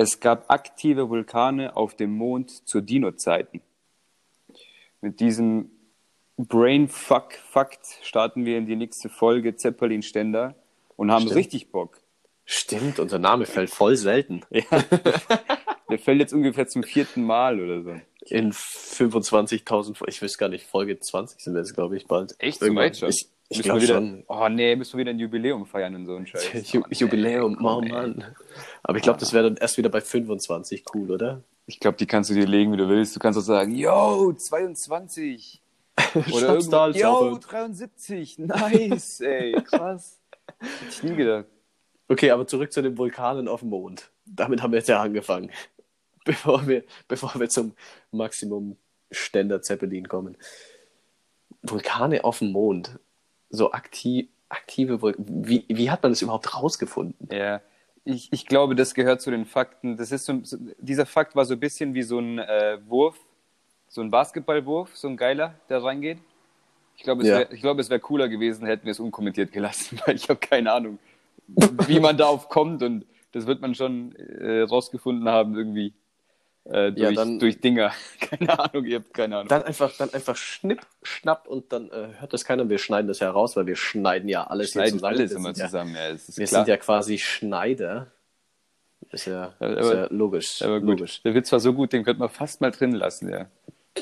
Es gab aktive Vulkane auf dem Mond zu Dino-Zeiten. Mit diesem Brainfuck-Fakt starten wir in die nächste Folge Zeppelin-Ständer und haben Stimmt. richtig Bock. Stimmt, unser Name fällt voll selten. Ja. Der fällt jetzt ungefähr zum vierten Mal oder so. In 25.000, ich weiß gar nicht, Folge 20 sind wir jetzt, glaube ich, bald. Echt, so Irgendwann. weit schon? Ich, ich glaube schon. Oh nee, müssen wir wieder ein Jubiläum feiern und so ein Scheiß. Ju Oh, nee, Jubiläum, komm, oh ey. Mann. Aber ich glaube, das wäre dann erst wieder bei 25 cool, oder? Ich glaube, die kannst du dir legen, wie du willst. Du kannst auch sagen, yo, 22. Oder irgendwo, yo, sauber. 73. Nice, ey, krass. Hätte ich nie gedacht. Okay, aber zurück zu den Vulkanen auf dem Mond. Damit haben wir jetzt ja angefangen. Bevor wir, bevor wir zum Maximum Ständer Zeppelin kommen. Vulkane auf dem Mond. So aktiv, aktive Vulkane. Wie, wie hat man das überhaupt rausgefunden? Ja, ich, ich glaube, das gehört zu den Fakten. Das ist so, dieser Fakt war so ein bisschen wie so ein äh, Wurf, so ein Basketballwurf, so ein geiler, der reingeht. Ich glaube, es Ja. wäre glaub, wär cooler gewesen, hätten wir es unkommentiert gelassen, weil ich habe keine Ahnung, wie man darauf kommt und das wird man schon äh, rausgefunden haben irgendwie äh, durch, Ja, dann- durch Dinger. Keine Ahnung, ihr habt keine Ahnung. Dann einfach, dann einfach schnipp, schnapp und dann äh, hört das keiner. Wir schneiden das ja raus, weil wir schneiden ja alles hier schneiden zusammen. alles Wir immer sind ja- zusammen. Ja, ist Wir klar. sind ja quasi Schneider. Ist ja, Aber- ist ja logisch. Aber gut, logisch. der Witz war so gut, den könnte man fast mal drin lassen, ja.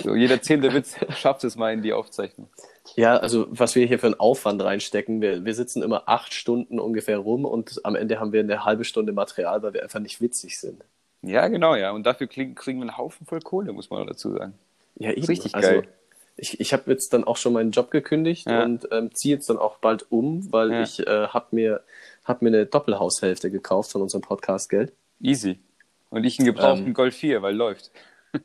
So, jeder zehnte Witz schafft es mal in die Aufzeichnung. Ja, also was wir hier für einen Aufwand reinstecken, wir, wir sitzen immer acht Stunden ungefähr rum und am Ende haben wir eine halbe Stunde Material, weil wir einfach nicht witzig sind. Ja, genau, ja. Und dafür kriegen, kriegen wir einen Haufen voll Kohle, muss man dazu sagen. Ja, eben. Richtig also, geil. Ich, ich habe jetzt dann auch schon meinen Job gekündigt Ja. und ähm, ziehe jetzt dann auch bald um, weil Ja. ich äh, habe mir, hab mir eine Doppelhaushälfte gekauft von unserem Podcast-Geld. Easy. Und ich einen gebrauchten Ähm. Golf 4, weil läuft.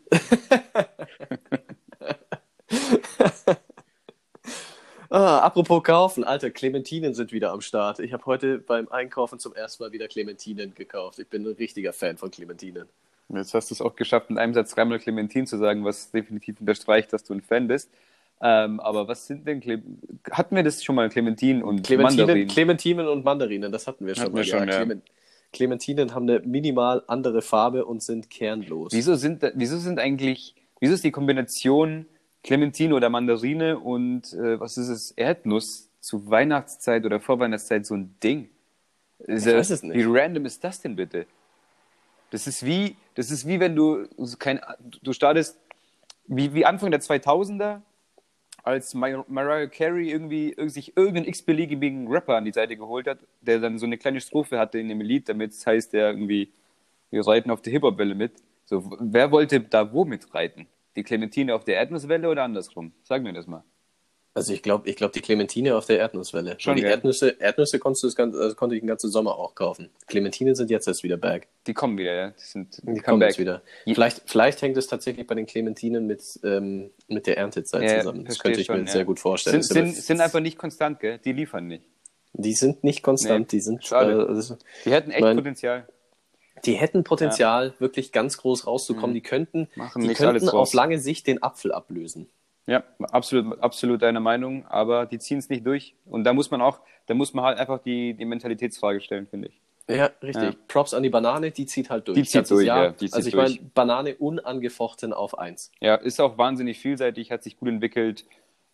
Ah, apropos kaufen, Alter, Clementinen sind wieder am Start. Ich habe heute beim Einkaufen zum ersten Mal wieder Clementinen gekauft. Ich bin ein richtiger Fan von Clementinen. Jetzt hast du es auch geschafft, in einem Satz dreimal Clementin zu sagen, was definitiv unterstreicht, dass du ein Fan bist. Ähm, aber was sind denn Cle Hatten wir das schon mal, Clementin und Clementinen, Mandarin? Clementinen und Mandarinen, das hatten wir schon Hatten mal. wir schon, ja. Clement- Clementinen haben eine minimal andere Farbe und sind kernlos. Wieso sind, wieso sind eigentlich, wieso ist die Kombination Clementine oder Mandarine und äh, was ist es, Erdnuss zu Weihnachtszeit oder Vorweihnachtszeit so ein Ding? Ist Ich weiß es nicht. Wie random ist das denn bitte? Das ist wie, das ist wie wenn du kein, du startest wie, wie Anfang der 2000er, als Mar Mariah Carey irgendwie irg- sich irgendeinen x-beliebigen Rapper an die Seite geholt hat, der dann so eine kleine Strophe hatte in dem Lied, damit es heißt, der irgendwie, wir reiten auf der Hip-Hop-Welle mit. So, wer wollte da wo mitreiten? Die Clementine auf der Erdnusswelle oder andersrum? Sag mir das mal. Also ich glaube, ich glaub, die Clementine auf der Erdnusswelle. Schon, die? Erdnüsse, Erdnüsse konntest du das ganze, also konnte ich den ganzen Sommer auch kaufen. Clementine sind jetzt erst wieder back. Die kommen wieder, ja. Die, sind, Die kommen Comeback. jetzt wieder. Vielleicht, vielleicht hängt es tatsächlich bei den Clementinen mit, ähm, mit der Erntezeit Ja, zusammen. Das könnte ich schon, mir ja. sehr gut vorstellen. Sind, sind, aber- sind einfach nicht konstant, gell? Die liefern nicht. die sind nicht konstant, Nee, die sind schade. äh, also, Die hätten echt Mein- Potenzial. Die hätten Potenzial, wirklich ganz groß rauszukommen. Die könnten, Mhm. Machen die könnten auf lange Sicht den Apfel ablösen. Ja, absolut, absolut deiner Meinung, aber die ziehen es nicht durch. Und da muss man auch, da muss man halt einfach die, die Mentalitätsfrage stellen, finde ich. Ja, richtig. Ja. Props an die Banane, die zieht halt durch. Die zieht durch, Jahr. ja, die zieht also ich meine, Banane unangefochten auf eins. Ja, ist auch wahnsinnig vielseitig, hat sich gut entwickelt.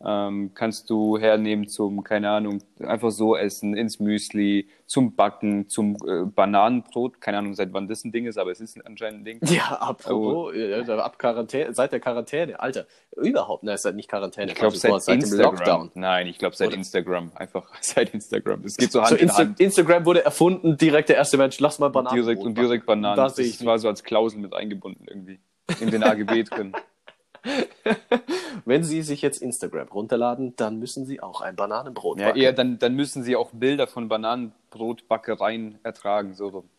Ähm, kannst du hernehmen zum, keine Ahnung, einfach so essen, ins Müsli, zum Backen, zum äh, Bananenbrot. Keine Ahnung, seit wann das ein Ding ist, aber es ist anscheinend ein Ding. Ja, apropos, äh, ab Quarantäne, seit der Quarantäne, Alter, überhaupt, ist halt nicht Quarantäne, Ich glaube, warte, seit, boah, dem Instagram. Lockdown. Nein, ich glaube, seit Oder- Instagram. Einfach seit Instagram. Es geht so Hand So in Insta Hand. Instagram wurde erfunden, direkt der erste Mensch, lass mal Bananen. direkt und direkt Bananen. Das Das, war so als Klausel mit eingebunden irgendwie. In den AGB drin. Wenn Sie sich jetzt Instagram runterladen, dann müssen Sie auch ein Bananenbrot Ja, backen. eher dann, dann müssen sie auch Bilder von Bananenbrotbackereien ertragen, so rum.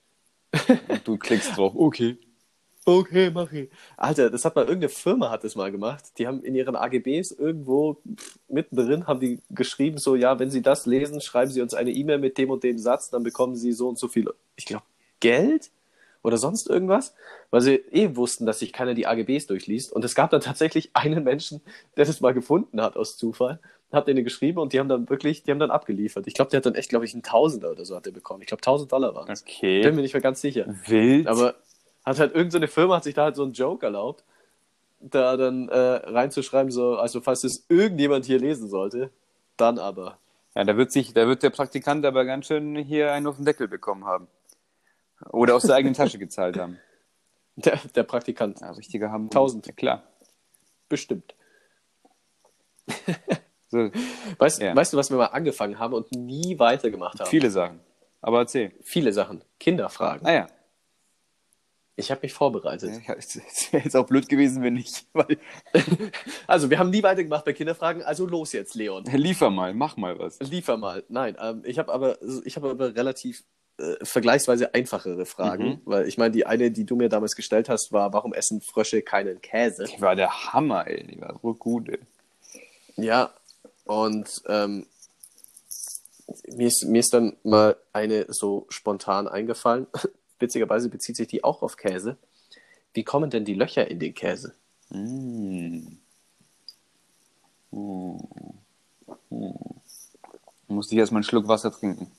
Und du klickst drauf. Okay. Okay, mach ich. Alter, das hat mal irgendeine Firma hat das mal gemacht. Die haben in ihren AGBs irgendwo mittendrin haben die geschrieben so, ja, wenn Sie das lesen, schreiben Sie uns eine E-Mail mit dem und dem Satz, dann bekommen Sie so und so viel, ich glaube, Geld oder sonst irgendwas, weil sie eh wussten, dass sich keiner die AGBs durchliest. Und es gab dann tatsächlich einen Menschen, der das mal gefunden hat aus Zufall, hat denen geschrieben und die haben dann wirklich, die haben dann abgeliefert. Ich glaube, der hat dann echt, glaube ich, einen Tausender oder so hat er bekommen. Ich glaube, 1000 Dollar waren es. Okay. Bin mir nicht mehr ganz sicher. Wild. Aber hat halt irgendeine so Firma, hat sich da halt so einen Joke erlaubt, da dann äh, reinzuschreiben, so, also falls es irgendjemand hier lesen sollte, dann aber. Ja, da wird sich, da wird der Praktikant aber ganz schön hier einen auf den Deckel bekommen haben. Oder aus der eigenen Tasche gezahlt haben. Der, der Praktikant. Ja, richtiger haben. Tausend. Ja, klar. Bestimmt. So, Weißt, Ja. weißt du, was wir mal angefangen haben und nie weitergemacht haben? viele Sachen. Aber erzähl. Viele Sachen. Kinderfragen. Ah ja. Ich habe mich vorbereitet. Ja, Es wäre jetzt auch blöd gewesen, wenn nicht. Also, wir haben nie weitergemacht bei Kinderfragen, also los jetzt, Leon. liefer mal, mach mal was. Liefer mal. Nein, ähm, ich habe aber, ich habe aber relativ äh, vergleichsweise einfachere Fragen, Mhm. weil ich meine, die eine, die du mir damals gestellt hast, war, warum essen Frösche keinen Käse? Die war der Hammer, ey. Die war so gut, ey. Ja, und ähm, mir, ist, mir ist dann mal eine so spontan eingefallen. Witzigerweise bezieht sich die auch auf Käse. Wie kommen denn die Löcher in den Käse? Mm. Mm. Mm. Musste ich erstmal einen Schluck Wasser trinken.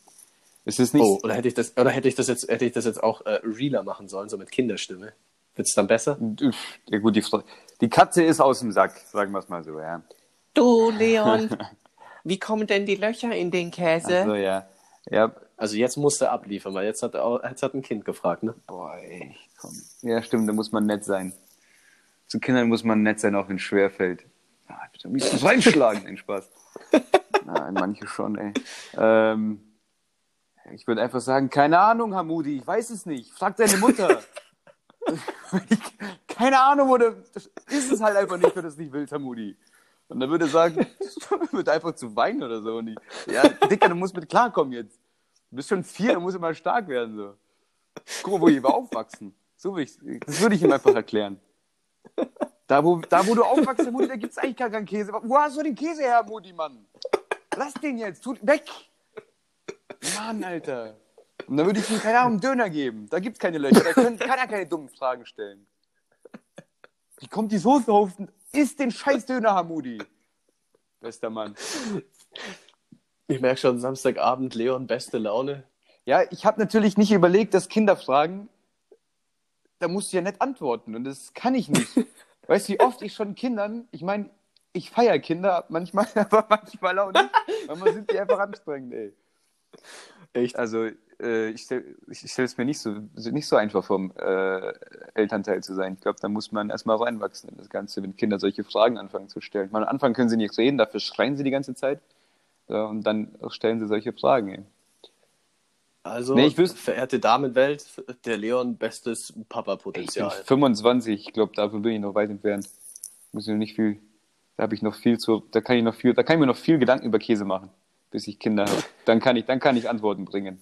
Ist es nicht. Oh, oder hätte ich das, oder hätte ich das jetzt, hätte ich das jetzt auch äh, realer machen sollen, so mit Kinderstimme? Wird es dann besser? Ja, gut, die, die Katze ist aus dem Sack, sagen wir es mal so, ja. Du, Leon, wie kommen denn die Löcher in den Käse? Also, ja. Ja, Also jetzt musst du abliefern, weil jetzt hat, jetzt hat ein Kind gefragt, ne? boah, ey, komm. Ja, stimmt, da muss man nett sein. Zu Kindern muss man nett sein, auch wenn es schwer fällt. Ja, bitte, ist reinschlagen? Nein, Spaß. Nein, manche schon, ey. Ähm, ich würde einfach sagen, keine Ahnung, Hamudi, ich weiß es nicht. Frag deine Mutter. Keine Ahnung, oder ist es halt einfach nicht, wenn du es nicht willst, Hamudi. Und dann würde er sagen, wird einfach zu weinen oder so. Und ich, ja, Dicker, du musst mit klarkommen jetzt. Du bist schon vier, du musst immer stark werden. So. Guck mal, wo die aufwachsen. So will ich, das würde ich ihm einfach erklären. Da, wo, da, wo du aufwachst, Mutti, da gibt es eigentlich gar keinen Käse. Wo hast du den Käse her, Mutti, Mann? Lass den jetzt, tut weg! Mann, Alter. Und dann würde ich ihm, keine Ahnung, Döner geben. Da gibt es keine Löcher, da können, kann er keine dummen Fragen stellen. Wie kommt die Soße auf? Isst den scheiß Döner, Hamudi. Bester Mann. Ich merke schon, Samstagabend, Leon, beste Laune. Ja, ich habe natürlich nicht überlegt, dass Kinder fragen, da musst du ja nicht antworten und das kann ich nicht. weißt du, wie oft ich schon Kindern, ich meine, ich feiere Kinder manchmal, aber manchmal auch nicht, manchmal sind die einfach anstrengend, ey. Echt? Also, äh, ich stelle es mir nicht so, nicht so einfach vor, äh, Elternteil zu sein. Ich glaube, da muss man erstmal reinwachsen in das Ganze, wenn Kinder solche Fragen anfangen zu stellen. Meine, am Anfang können sie nicht reden, dafür schreien sie die ganze Zeit. Ja, und dann stellen sie solche Fragen, ey. Also, Nee, ich wüsste- verehrte Damenwelt, der Leon, bestes Ich bin Papa-Potenzial. 25, ich glaube, dafür bin ich noch weit entfernt. Muss ich noch nicht viel, da habe ich noch viel zu, da kann ich noch viel, da kann ich mir noch viel Gedanken über Käse machen, bis ich Kinder habe. Dann kann ich, dann kann ich Antworten bringen.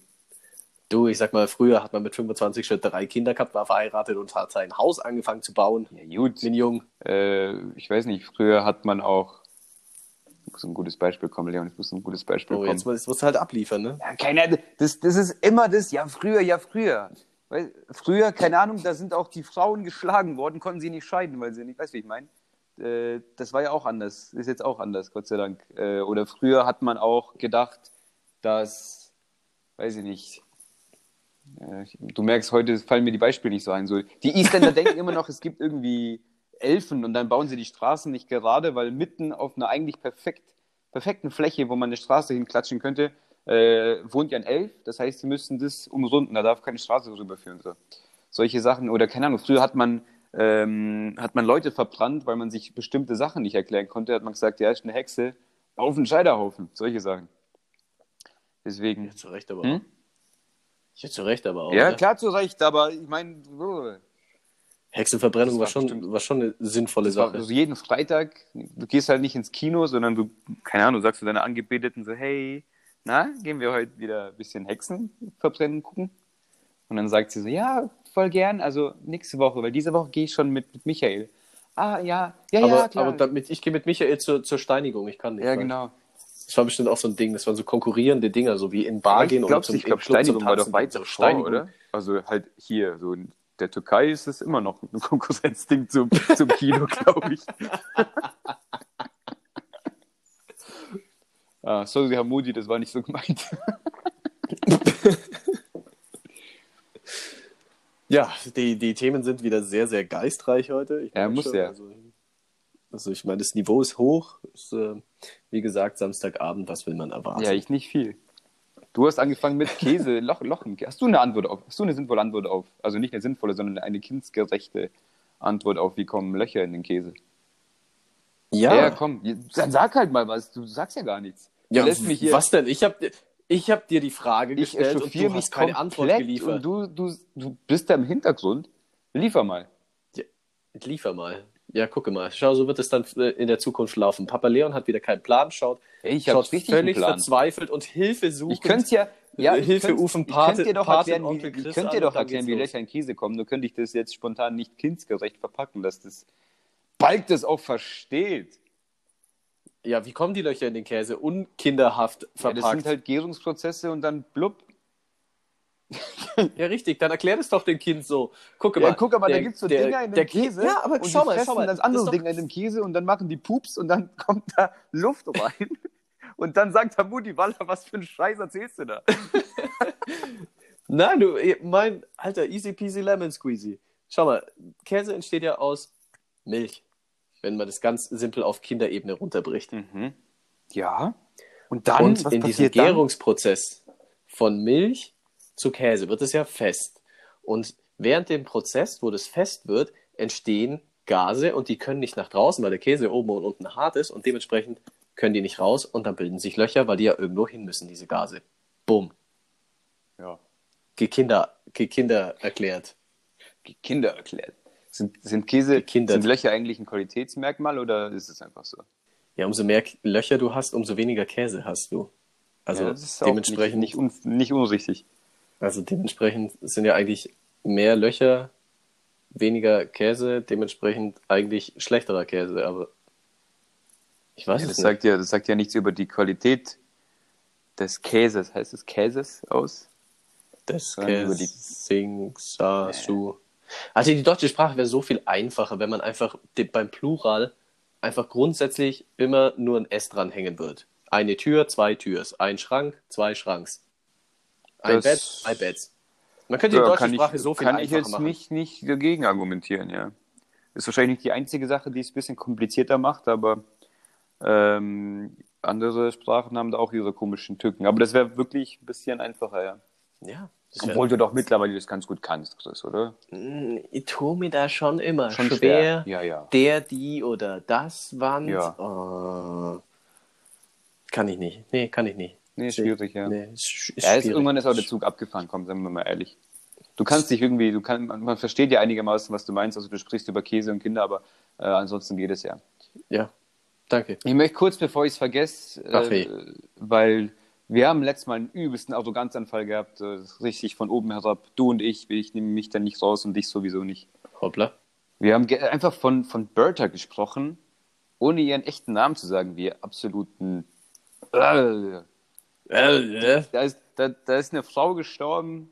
Du, ich sag mal, früher hat man mit 25 schon drei Kinder gehabt, war verheiratet und hat sein Haus angefangen zu bauen. Ja, gut. Den Jungen. Äh, ich weiß nicht, früher hat man auch, muss ein gutes Beispiel kommen, Leon, es muss ein gutes Beispiel Oh, kommen. jetzt, jetzt musst du halt abliefern, ne? Ja, keine Ahnung, das, das ist immer das, ja, früher, ja, früher. Weil, früher, keine Ahnung, da sind auch die Frauen geschlagen worden, konnten sie nicht scheiden, weil sie nicht, weißt du, wie ich meine? Äh, das war ja auch anders, ist jetzt auch anders, Gott sei Dank. Äh, oder früher hat man auch gedacht, dass, weiß ich nicht, äh, du merkst, heute fallen mir die Beispiele nicht so ein. So, die Isländer denken immer noch, es gibt irgendwie Elfen und dann bauen sie die Straßen nicht gerade, weil mitten auf einer eigentlich perfekt, perfekten Fläche, wo man eine Straße hinklatschen könnte, äh, wohnt ja ein Elf. Das heißt, sie müssen das umrunden, da darf keine Straße rüberführen. So. Solche Sachen, oder keine Ahnung, früher hat man, ähm, hat man Leute verbrannt, weil man sich bestimmte Sachen nicht erklären konnte, hat man gesagt, ja, ist eine Hexe, auf den Scheiterhaufen, solche Sachen. Deswegen. Ja, zu Recht aber Hm? auch. Ja, zu Recht aber auch. Ja, ne? klar, zu Recht, aber ich meine, Hexenverbrennung war war schon, bestimmt- war schon eine sinnvolle Sache. also jeden Freitag, du gehst halt nicht ins Kino, sondern du, keine Ahnung, du sagst zu deiner Angebeteten so, hey, na, gehen wir heute wieder ein bisschen Hexen verbrennen gucken? Und dann sagt sie so, ja, voll gern, also nächste Woche, weil diese Woche gehe ich schon mit, mit Michael. Ah, ja, ja, aber, ja, klar. aber damit, ich gehe mit Michael zur, zur Steinigung, ich kann nicht. ja, weil- genau. Das war bestimmt auch so ein Ding, das waren so konkurrierende Dinger, so wie in Bar gehen glaube, zum- ich glaube, Steinigung war doch weit so davor, Steinigung. oder? Also halt hier, so in der Türkei ist es immer noch ein Konkurrenzding zum, zum Kino, glaube ich. ah, sorry, Herr Modi, das war nicht so gemeint. Ja, die, die Themen sind wieder sehr, sehr geistreich heute. Merke muss schon, ja. Also, also ich meine, das Niveau ist hoch. Ist, äh, wie gesagt, Samstagabend, was will man erwarten? Ja, ich nicht viel. Du hast angefangen mit Käse, Loch, Lochen. Hast du eine Antwort auf? Hast du eine sinnvolle Antwort auf? Also nicht eine sinnvolle, sondern eine kindgerechte Antwort auf, wie kommen Löcher in den Käse? ja. Ja, komm, dann sag halt mal was. Du sagst ja gar nichts. Ja, was denn? Ich habe ich hab dir die Frage ich gestellt und echauffiere du mich hast keine Antwort geliefert. und du, du, du bist da im Hintergrund. Liefer mal. Liefer mal. Ja, gucke mal. Schau, so wird es dann äh, in der Zukunft laufen. Papa Leon hat wieder keinen Plan, schaut, ich habe schaut richtig völlig verzweifelt und Hilfe sucht. Ich könnte ja, ja, Äh, ich Hilfe, könnt- Ufen, ich Pate- könnte dir doch Paten, erklären, Onkel wie, ich könnte dir und doch erklären, wie. Löcher in Käse kommen. Nur könnte ich das jetzt spontan nicht kindgerecht verpacken, dass das Balk das auch versteht. Ja, wie kommen die Löcher in den Käse? Unkinderhaft Ja, verpackt. das sind halt Gärungsprozesse und dann blub. Ja, richtig, dann erklär das doch dem Kind so. Guck Ja, mal, guck da der- gibt es so der- Dinger in dem Käse. Ja, aber und schau die mal, schau mal. das andere doch- Dinger in dem Käse und dann machen die Pups und dann kommt da Luft rein. Und dann sagt der Mutti Waller, was für einen Scheiß erzählst du da? Nein, du, mein, Alter, easy peasy lemon squeezy. Schau mal, Käse entsteht ja aus Milch, wenn man das ganz simpel auf Kinderebene runterbricht. Mhm. Ja. Und dann, Und in diesem dann? Gärungsprozess von Milch zu Käse wird es ja fest. Und während dem Prozess, wo das fest wird, entstehen Gase und die können nicht nach draußen, weil der Käse oben und unten hart ist und dementsprechend können die nicht raus und dann bilden sich Löcher, weil die ja irgendwo hin müssen, diese Gase. Bumm. Ja. Gekinder, Gekinder erklärt. Die Kinder erklärt. Sind, sind Käse, sind Löcher eigentlich ein Qualitätsmerkmal oder ist es einfach so? Ja, umso mehr Löcher du hast, umso weniger Käse hast du. Also ja, das ist auch dementsprechend, nicht, nicht, un, nicht unrichtig. also dementsprechend sind ja eigentlich mehr Löcher, weniger Käse, dementsprechend eigentlich schlechterer Käse, aber ich weiß Ja, das, nicht. sagt ja, das sagt ja nichts über die Qualität des Käses, heißt es Käses aus? Über die- Sing, Sa, Su. Also die deutsche Sprache wäre so viel einfacher, wenn man einfach beim Plural einfach grundsätzlich immer nur ein S dranhängen wird. Eine Tür, zwei Türs. Ein Schrank, zwei Schranks. Ein Das- Bett, zwei Betts. Man könnte die Ja, deutsche kann Sprache ich, so viel kann ich einfacher jetzt machen. nicht, nicht dagegen argumentieren, ja. Ist wahrscheinlich nicht die einzige Sache, die es ein bisschen komplizierter macht, aber ähm, andere Sprachen haben da auch ihre komischen Tücken. Aber das wäre wirklich ein bisschen einfacher, ja. Ja. Das wär- Obwohl du doch mittlerweile das ganz gut kannst, Chris, oder? Mm, Ich tue mir da schon immer Schon schwer. schwer. Ja, ja. Der, die oder das Wand. Ja. Oh. Kann ich nicht. Nee, kann ich nicht. Nee, schwierig, ja. Nee, ist, ist Ja, ist, irgendwann ist auch der Zug abgefahren, komm, sagen wir mal ehrlich. Du kannst dich irgendwie, du kann, man, man versteht ja einigermaßen, was du meinst, also du sprichst über Käse und Kinder, aber äh, ansonsten geht es ja. Ja, danke. Ich möchte kurz, bevor ich es vergesse, äh, weil wir haben letztes Mal einen übelsten Arroganzanfall gehabt, äh, richtig von oben herab, du und ich, ich nehme mich da nicht raus und dich sowieso nicht. Hoppla. Wir haben einfach von, von Bertha gesprochen, ohne ihren echten Namen zu sagen, wir absoluten... Äh, Äh, da ist, da, da ist eine Frau gestorben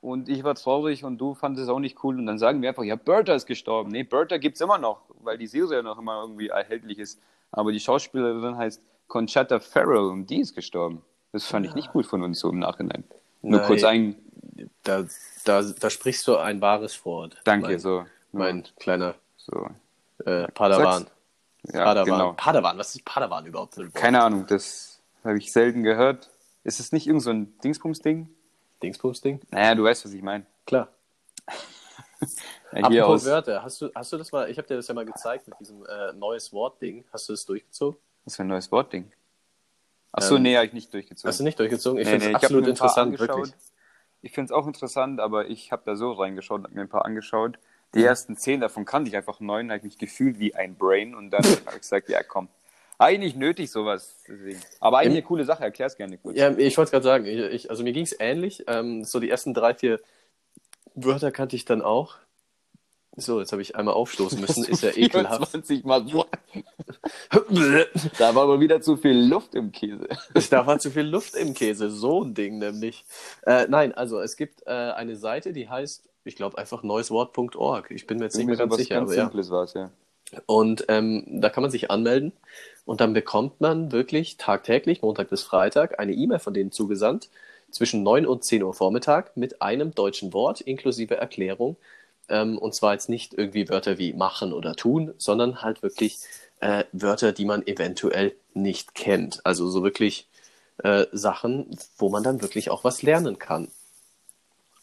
und ich war traurig und du fandest es auch nicht cool und dann sagen wir einfach, ja, Bertha ist gestorben. Nee, Bertha gibt's immer noch, weil die Serie ja noch immer irgendwie erhältlich ist. Aber die Schauspielerin heißt Conchata Farrell und die ist gestorben. Das fand ich nicht gut von uns so im Nachhinein. Nur Nein. kurz ein da, da, da sprichst du ein wahres Wort. Danke, mein, so. Mein kleiner so. äh, Padawan. Ja, Padawan. genau. Padawan, was ist Padawan überhaupt für ein Wort? Keine Ahnung, das habe ich selten gehört. Ist es nicht irgend so ein Dingsbums-Ding? Dingsbums-Ding? Naja, du weißt, was ich meine. Klar. Ja, Apropos aus. Wörter, hast du, hast du das mal, ich habe dir das ja mal gezeigt mit diesem äh, neues Wort-Ding. Hast du das durchgezogen? Was für ein neues Wortding? Achso, Ähm, nee, habe ich nicht durchgezogen. Hast du nicht durchgezogen? Ich Nee, finde nee, es hab absolut interessant, wirklich. Ich finde es auch interessant, aber ich habe da so reingeschaut, habe mir ein paar angeschaut. Die ersten zehn davon kannte ich einfach neun, habe ich mich gefühlt wie ein Brain und dann habe ich gesagt, ja komm, eigentlich nötig sowas. Deswegen. Aber eigentlich eine coole Sache, erklär's gerne kurz. Ja, ich wollte gerade sagen, ich, ich, also mir ging es ähnlich. Ähm, so die ersten drei, vier Wörter kannte ich dann auch. So, jetzt habe ich einmal aufstoßen müssen, ist ja ekelhaft. 24 Mal da war aber wieder zu viel Luft im Käse. Da war zu viel Luft im Käse, so ein Ding nämlich. Äh, nein, also es gibt äh, eine Seite, die heißt, ich glaube einfach neueswort.org. Ich bin mir jetzt nicht mehr ganz sicher, ganz aber ja. Simples war's, ja. Und ähm, da kann man sich anmelden und dann bekommt man wirklich tagtäglich, Montag bis Freitag, eine E-Mail von denen zugesandt, zwischen 9 und 10 Uhr Vormittag mit einem deutschen Wort inklusive Erklärung. Ähm, und zwar jetzt nicht irgendwie Wörter wie machen oder tun, sondern halt wirklich äh, Wörter, die man eventuell nicht kennt. Also so wirklich äh, Sachen, wo man dann wirklich auch was lernen kann.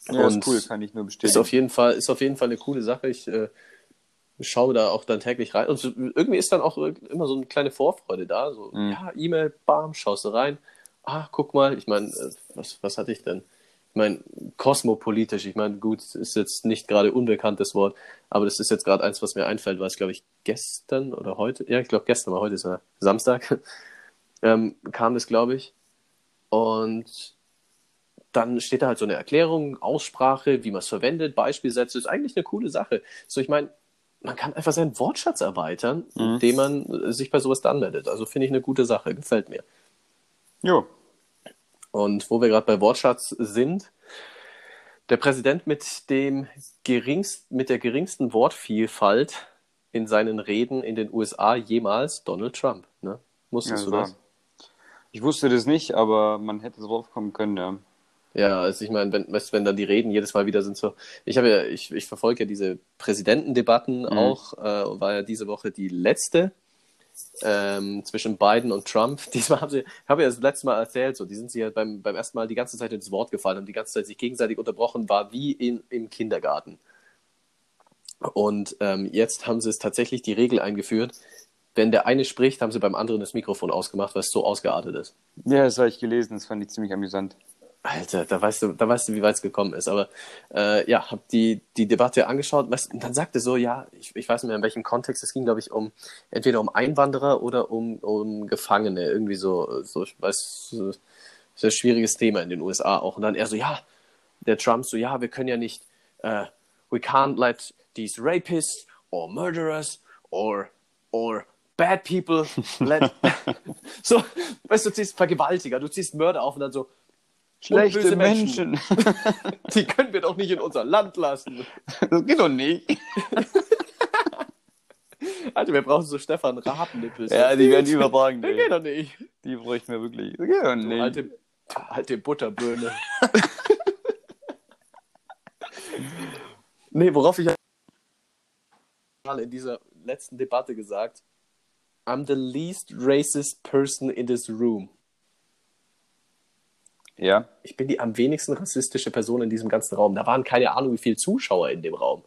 Ja, und ist cool, kann ich nur bestätigen. Ist auf jeden Fall, ist auf jeden Fall eine coole Sache. Ich äh, schaue da auch dann täglich rein. Und irgendwie ist dann auch immer so eine kleine Vorfreude da. So, mhm. ja, E-Mail, bam, schaust du rein. Ah, guck mal, ich meine, äh, was, was hatte ich denn? Ich meine, kosmopolitisch, ich meine, gut, ist jetzt nicht gerade unbekanntes Wort, aber das ist jetzt gerade eins, was mir einfällt, was, glaube ich, gestern oder heute, ja, ich glaube gestern, aber heute ist ja Samstag, ähm, kam das, glaube ich. Und dann steht da halt so eine Erklärung, Aussprache, wie man es verwendet, Beispielsätze, ist eigentlich eine coole Sache. So, ich meine, man kann einfach seinen Wortschatz erweitern, mhm. indem man sich bei sowas anmeldet. Also finde ich eine gute Sache, gefällt mir. Jo. Und wo wir gerade bei Wortschatz sind, der Präsident mit dem geringst, mit der geringsten Wortvielfalt in seinen Reden in den USA jemals, Donald Trump. Ne? Wusstest ja, du das? Ich wusste das nicht, aber man hätte drauf kommen können, ja. Ja, also ich meine, wenn, wenn dann die Reden jedes Mal wieder sind so. Ich habe ja, ich, ich verfolge ja diese Präsidentendebatten mhm. auch, äh, war ja diese Woche die letzte ähm, zwischen Biden und Trump. Diesmal haben sie, habe ja das letzte Mal erzählt, so, die sind sie ja beim, beim ersten Mal die ganze Zeit ins Wort gefallen und die ganze Zeit sich gegenseitig unterbrochen, war wie in, im Kindergarten. Und ähm, jetzt haben sie es tatsächlich die Regel eingeführt, wenn der eine spricht, haben sie beim anderen das Mikrofon ausgemacht, weil es so ausgeartet ist. Ja, das habe ich gelesen, das fand ich ziemlich amüsant. Alter, da weißt du, da weißt du, wie weit es gekommen ist. Aber äh, ja, habe die, die Debatte angeschaut weißt, und dann sagte so, ja, ich, ich weiß nicht mehr in welchem Kontext, es ging, glaube ich, um entweder um Einwanderer oder um, um Gefangene. Irgendwie so, so ich weiß, so, ein schwieriges Thema in den USA auch. Und dann er so, ja, der Trump so, ja, wir können ja nicht, uh, we can't let these rapists or murderers or or bad people let so, weißt du, du ziehst Vergewaltiger, du ziehst Mörder auf und dann so, Schlechte Menschen. Menschen. Die können wir doch nicht in unser Land lassen. Das geht doch nicht. Alter, wir brauchen so Stefan Rabennippel. Ja, die werden überragend. Das geht doch nicht. Die bräuchten wir wirklich. Das geht doch nicht. alte, alte Butterbirne. nee, worauf ich mal in dieser letzten Debatte gesagt, I'm the least racist person in this room. Ja. Ich bin die am wenigsten rassistische Person in diesem ganzen Raum. Da waren keine Ahnung, wie viele Zuschauer in dem Raum.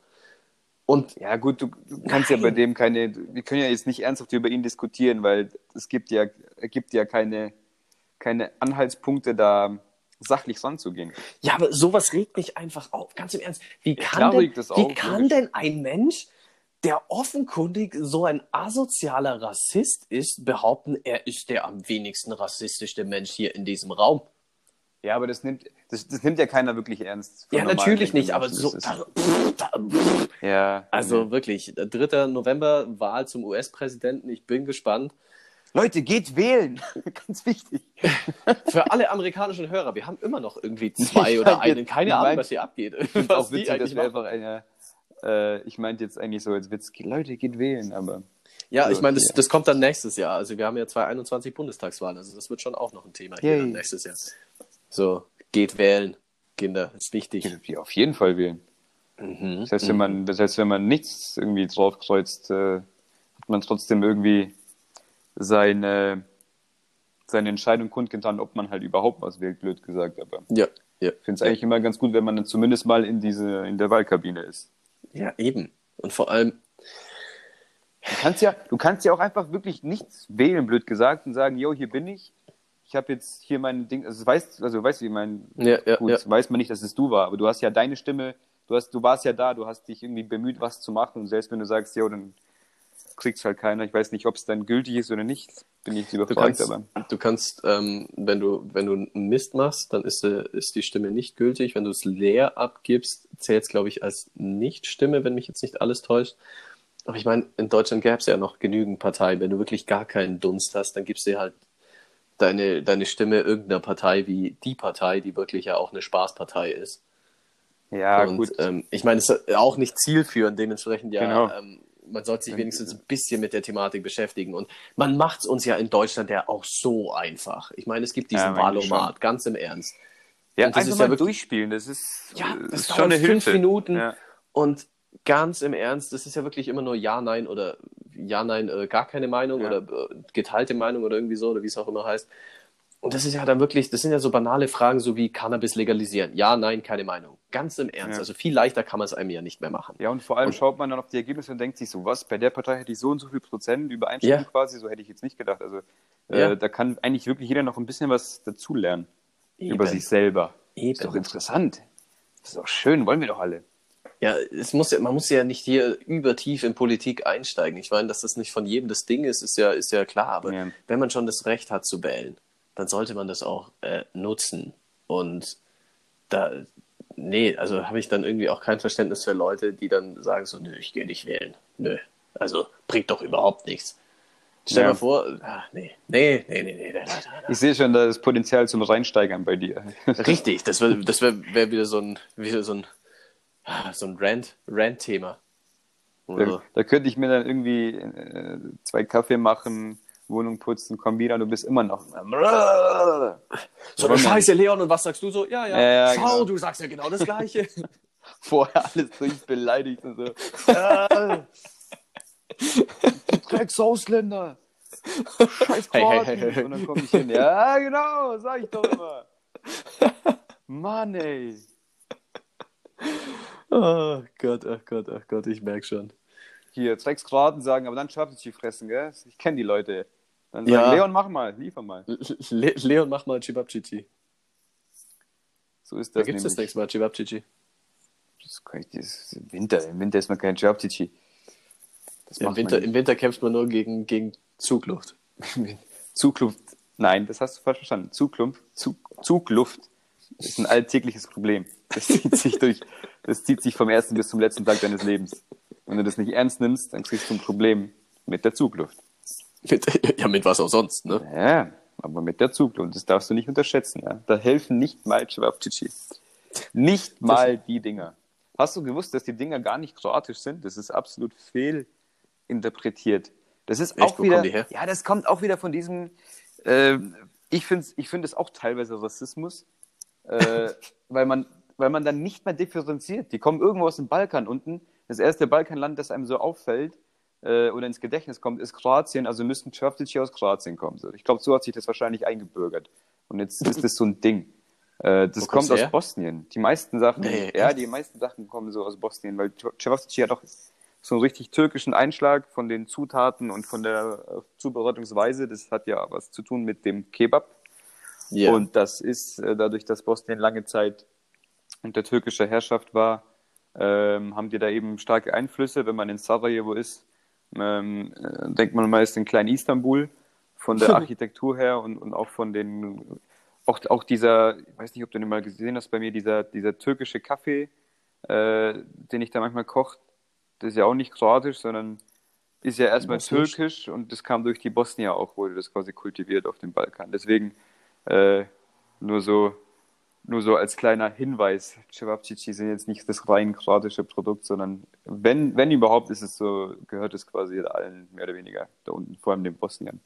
Und ja, gut, du, du kannst nein. ja bei dem keine, wir können ja jetzt nicht ernsthaft über ihn diskutieren, weil es gibt ja, gibt ja keine, keine Anhaltspunkte, da sachlich ranzugehen. Ja, aber sowas regt mich einfach auf. Ganz im Ernst. Wie kann, ja, denn, wie kann denn ein Mensch, der offenkundig so ein asozialer Rassist ist, behaupten, er ist der am wenigsten rassistische Mensch hier in diesem Raum? Ja, aber das nimmt, das, das nimmt ja keiner wirklich ernst. Ja, natürlich nicht, aber so. Da, da, ja. Also ja. wirklich, 3. November Wahl zum US-Präsidenten. Ich bin gespannt. Leute, geht wählen. Ganz wichtig. Für alle amerikanischen Hörer, wir haben immer noch irgendwie zwei oder einen. Keine Ahnung, was hier abgeht. Was auch witzig, dass wir einfach eine, äh, ich meinte jetzt eigentlich so als Witz, Leute, geht wählen, aber. Ja, ich meine, das, das kommt dann nächstes Jahr. Also wir haben ja 2021 Bundestagswahlen, also das wird schon auch noch ein Thema hier nächstes Jahr. So, geht wählen, Kinder, ist wichtig. Ja, auf jeden Fall wählen. Mhm. Das, heißt, wenn man, das heißt, wenn man nichts irgendwie draufkreuzt, äh, hat man trotzdem irgendwie seine, seine Entscheidung kundgetan, ob man halt überhaupt was wählt, blöd gesagt. Aber ja, ja. ich finde es eigentlich immer ganz gut, wenn man dann zumindest mal in diese, in der Wahlkabine ist. Ja, eben. Und vor allem. Du kannst ja, du kannst ja auch einfach wirklich nichts wählen, blöd gesagt, und sagen, jo, hier bin ich ich habe jetzt hier mein Ding, also weißt, also weißt du, ich meine, ja, ja, gut, ja. weiß man nicht, dass es du war, aber du hast ja deine Stimme, du hast, du warst ja da, du hast dich irgendwie bemüht, was zu machen und selbst wenn du sagst, ja, dann kriegst halt keiner. Ich weiß nicht, ob es dann gültig ist oder nicht, bin ich überfragt, du kannst, aber. Du kannst, ähm, wenn du, wenn du einen Mist machst, dann ist, äh, ist die Stimme nicht gültig. Wenn du es leer abgibst, zählt es, glaube ich, als Nicht-Stimme, wenn mich jetzt nicht alles täuscht. Aber ich meine, in Deutschland gäbe es ja noch genügend Parteien. Wenn du wirklich gar keinen Dunst hast, dann gibst du halt deine, deine Stimme irgendeiner Partei wie die Partei, die wirklich ja auch eine Spaßpartei ist. Ja, und, gut. Ähm, ich meine, es ist auch nicht zielführend, dementsprechend ja, genau. ähm, man sollte sich wenigstens ein bisschen mit der Thematik beschäftigen. Und man macht es uns ja in Deutschland ja auch so einfach. Ich meine, es gibt diesen ja, Wahlomat, ganz im Ernst. Ja, Und das einfach ist mal ja wirklich- durchspielen, das ist, Ja, äh, das ist dauert schon eine fünf Hilfe. Minuten. Ja. Und ganz im Ernst, das ist ja wirklich immer nur Ja, Nein oder Ja, Nein, äh, gar keine Meinung Ja. oder äh, geteilte Meinung oder irgendwie so oder wie es auch immer heißt. Und das ist ja dann wirklich, das sind ja so banale Fragen, so wie Cannabis legalisieren. Ja, nein, keine Meinung. Ganz im Ernst. Ja. Also viel leichter kann man es einem ja nicht mehr machen. Ja, und vor allem Und- schaut man dann auf die Ergebnisse und denkt sich so, was, bei der Partei hätte ich so und so viel Prozent Übereinstimmung Ja. quasi, so hätte ich jetzt nicht gedacht. Also äh, Ja. da kann eigentlich wirklich jeder noch ein bisschen was dazulernen Eben. über sich selber. Ist doch Eben. interessant. Das ist doch schön, wollen wir doch alle. Ja, es muss ja, man muss ja nicht hier übertief in Politik einsteigen. Ich meine, dass das nicht von jedem das Ding ist, ist ja, ist ja klar. Aber Ja. wenn man schon das Recht hat zu wählen, dann sollte man das auch äh, nutzen. Und da, nee, also habe ich dann irgendwie auch kein Verständnis für Leute, die dann sagen so, nö, ich gehe nicht wählen. Nö, also bringt doch überhaupt nichts. Stell Ja. dir mal vor, ah, nee, nee, nee, nee, nee, nee, nee, Ich sehe schon da das Potenzial zum Reinsteigern bei dir. Richtig, das wäre das wär, wär wieder so ein, wieder so ein, so ein Rant, Rant-Thema. So. Da, da könnte ich mir dann irgendwie äh, zwei Kaffee machen, Wohnung putzen, komm wieder du bist immer noch. So eine Scheiße, Leon, und was sagst du so? Ja, ja. Ja, ja, Schau, genau. du sagst ja genau das Gleiche. Vorher alles durchbeleidigt und so. Ja. Du Drecksausländer! Scheiß Kroaten! hey, hey, hey. Und dann komme ich hin. Ja, genau, sag ich doch immer. Mann, ey. Oh Gott, ach Gott, ach Gott, ich merke schon. Hier, Dreckskroaten sagen, aber dann schafft es die fressen, gell? Ich kenne die Leute. Dann sagen, Ja. Leon, mach mal, liefer mal. Le Leon, mach mal Chibabchichi. So ist Da das gibt es das nächste Mal Chibabchichi. Das kann ich, das ist im Winter. Im Winter ist man kein Jabtici. Das Im Winter, Im Winter kämpft man nur gegen, gegen Zugluft. Zugluft. Nein, das hast du falsch verstanden. Zugluft, Zug, Zugluft ist ein alltägliches Problem. Das zieht sich durch, das zieht sich vom ersten bis zum letzten Tag deines Lebens. Wenn du das nicht ernst nimmst, dann kriegst du ein Problem mit der Zugluft. Mit, ja, mit was auch sonst, ne? Ja, aber mit der Zugluft. Das darfst du nicht unterschätzen. Ja? Da helfen nicht mal Cevapcici. Nicht mal die Dinger. Hast du gewusst, dass die Dinger gar nicht kroatisch sind? Das ist absolut fehlinterpretiert. Das ist Echt? auch Wo wieder. Ja, das kommt auch wieder von diesem. Äh, ich finde ich find es auch teilweise Rassismus, äh, weil, man, weil man dann nicht mehr differenziert. Die kommen irgendwo aus dem Balkan unten. Das erste Balkanland, das einem so auffällt äh, oder ins Gedächtnis kommt, ist Kroatien. Also müssten Cevapcici aus Kroatien kommen. So. Ich glaube, so hat sich das wahrscheinlich eingebürgert. Und jetzt ist das so ein Ding. Äh, das kommt aus her? Bosnien. Die meisten Sachen, Nee, ja, echt? die meisten Sachen kommen so aus Bosnien, weil Cevapcici hat auch so einen richtig türkischen Einschlag von den Zutaten und von der äh, Zubereitungsweise. Das hat ja was zu tun mit dem Kebab. Ja. Und das ist äh, dadurch, dass Bosnien lange Zeit unter türkischer Herrschaft war, ähm, haben die da eben starke Einflüsse. Wenn man in Sarajevo ist, ähm, äh, denkt man meist in klein Istanbul von der Architektur her und, und auch von den, auch, auch dieser, ich weiß nicht, ob du den mal gesehen hast bei mir, dieser, dieser türkische Kaffee, äh, den ich da manchmal koche, das ist ja auch nicht kroatisch, sondern ist ja erstmal Bosnisch. türkisch und das kam durch die Bosnier auch, wurde das quasi kultiviert auf dem Balkan. Deswegen äh, nur so nur so als kleiner Hinweis, Cevapcici sind jetzt nicht das rein kroatische Produkt, sondern wenn, wenn überhaupt, ist es so, gehört es quasi allen mehr oder weniger da unten, vor allem den Bosniern.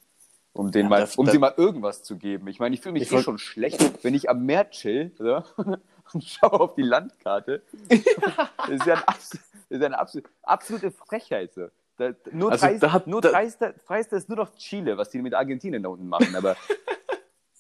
Um, denen Ja, mal, da- um da- sie mal irgendwas zu geben. Ich meine, ich fühle mich Ich eh schon schlecht, wenn ich am Meer chill oder? und schaue auf die Landkarte. Das ist ja, ein das ist ja eine absolute, absolute Frechheit. So. Da, nur Also dreist, da hat- nur da- ist nur noch Chile, was die mit Argentinien da unten machen. Aber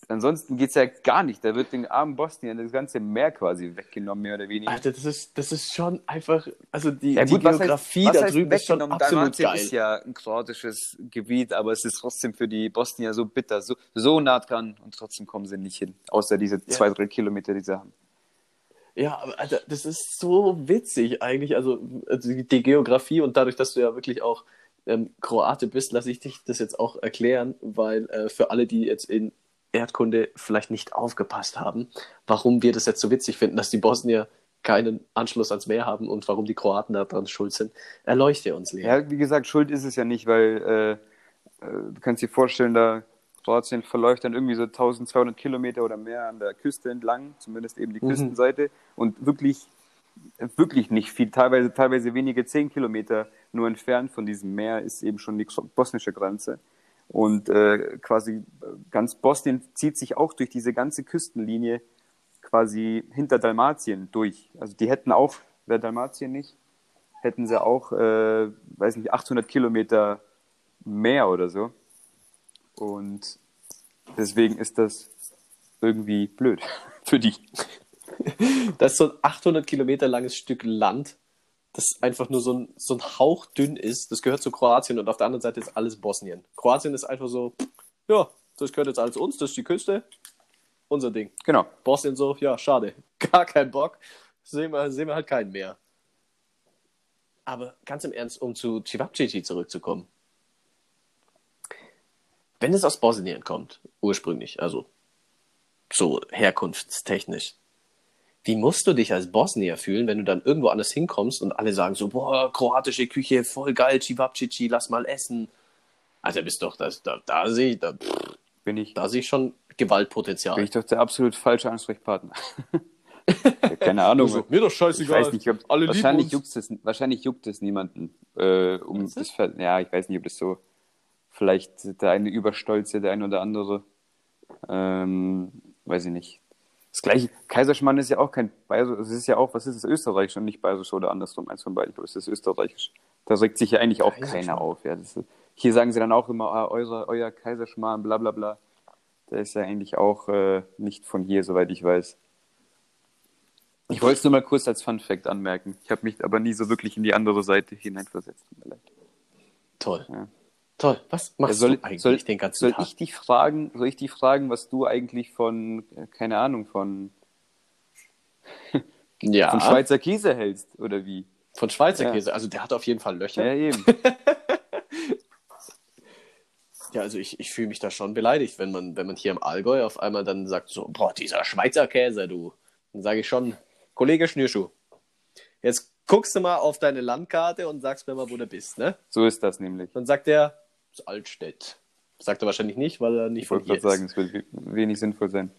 ansonsten geht es ja gar nicht. Da wird den armen Bosnien das ganze Meer quasi weggenommen, mehr oder weniger. Alter, das ist, das ist schon einfach, also die, Ja, die gut, heißt, Geografie da drüben ist schon absolut geil. ist ja ein kroatisches Gebiet, aber es ist trotzdem für die Bosnier so bitter, so, so nah dran und trotzdem kommen sie nicht hin. Außer diese zwei, drei Kilometer, die sie haben. Ja, aber Alter, das ist so witzig eigentlich. Also, also die die Geografie und dadurch, dass du ja wirklich auch ähm, Kroate bist, lasse ich dich das jetzt auch erklären, weil äh, für alle, die jetzt in Erdkunde vielleicht nicht aufgepasst haben, warum wir das jetzt so witzig finden, dass die Bosnier keinen Anschluss ans Meer haben und warum die Kroaten daran schuld sind, erleuchte uns, Lea. Ja, wie gesagt, Schuld ist es ja nicht, weil äh, äh, du kannst dir vorstellen, da Kroatien verläuft dann irgendwie so 1200 Kilometer oder mehr an der Küste entlang, zumindest eben die Mhm. Küstenseite und wirklich, wirklich nicht viel, teilweise, teilweise wenige zehn Kilometer nur entfernt von diesem Meer ist eben schon die bosnische Grenze. Und äh, quasi ganz Bosnien zieht sich auch durch diese ganze Küstenlinie quasi hinter Dalmatien durch. Also die hätten auch, wäre Dalmatien nicht, hätten sie auch, äh, weiß nicht, 800 Kilometer mehr oder so. Und deswegen ist das irgendwie blöd für die. Das ist so ein 800 Kilometer langes Stück Land, das einfach nur so ein, so ein Hauch dünn ist. Das gehört zu Kroatien und auf der anderen Seite ist alles Bosnien. Kroatien ist einfach so, ja, das gehört jetzt alles uns, das ist die Küste, unser Ding. Genau. Bosnien so, ja, schade, gar kein Bock, sehen wir, sehen wir halt keinen mehr. Aber ganz im Ernst, um zu Cevapcici zurückzukommen. Wenn es aus Bosnien kommt, ursprünglich, also so herkunftstechnisch, wie musst du dich als Bosnier fühlen, wenn du dann irgendwo anders hinkommst und alle sagen so, boah, kroatische Küche, voll geil, Cevapcici, lass mal essen. Also bist doch, das, da, da sehe ich, da, pff, Bin ich, da sehe ich schon Gewaltpotenzial. bin ich doch der absolut falsche Ansprechpartner. Keine Ahnung. Also, mir doch Ich scheißegal. weiß nicht, ob, Alle wahrscheinlich, juckt es, wahrscheinlich juckt es niemanden. Äh, um das, ja, ich weiß nicht, ob das so, vielleicht der eine Überstolze, der ein oder andere. Ähm, weiß ich nicht. Das gleiche, Kaiserschmarrn ist ja auch kein Bayerisch, es ist ja auch, was ist es, Österreichisch und nicht Bayerisch oder andersrum, eins von beiden, ich glaube, es ist Österreichisch. Da regt sich ja eigentlich auch keiner auf. Ja, ist, hier sagen sie dann auch immer, ah, eure, euer Kaiserschmarrn, bla bla bla. Der ist ja eigentlich auch äh, nicht von hier, soweit ich weiß. Ich wollte es nur mal kurz als Fun Fact anmerken. Ich habe mich aber nie so wirklich in die andere Seite hineinversetzt. Toll. Ja. Toll. Was machst soll, du eigentlich soll, den ganzen soll Tag? ich dich fragen, soll ich dich fragen, was du eigentlich von, äh, keine Ahnung, von, ja, von Schweizer Käse hältst, oder wie? von Schweizer Ja. Käse. Also der hat auf jeden Fall Löcher. Ja, eben. Ja, also ich, ich fühle mich da schon beleidigt, wenn man, wenn man hier im Allgäu auf einmal dann sagt so, boah, dieser Schweizer Käse, du. Dann sage ich schon, Kollege Schnürschuh, jetzt guckst du mal auf deine Landkarte und sagst mir mal, wo du bist, ne? So ist das nämlich. Dann sagt er, das ist Altstedt. Sagt er wahrscheinlich nicht, weil er nicht Ich von wollte hier gerade ist. sagen, es wird we- wenig sinnvoll sein.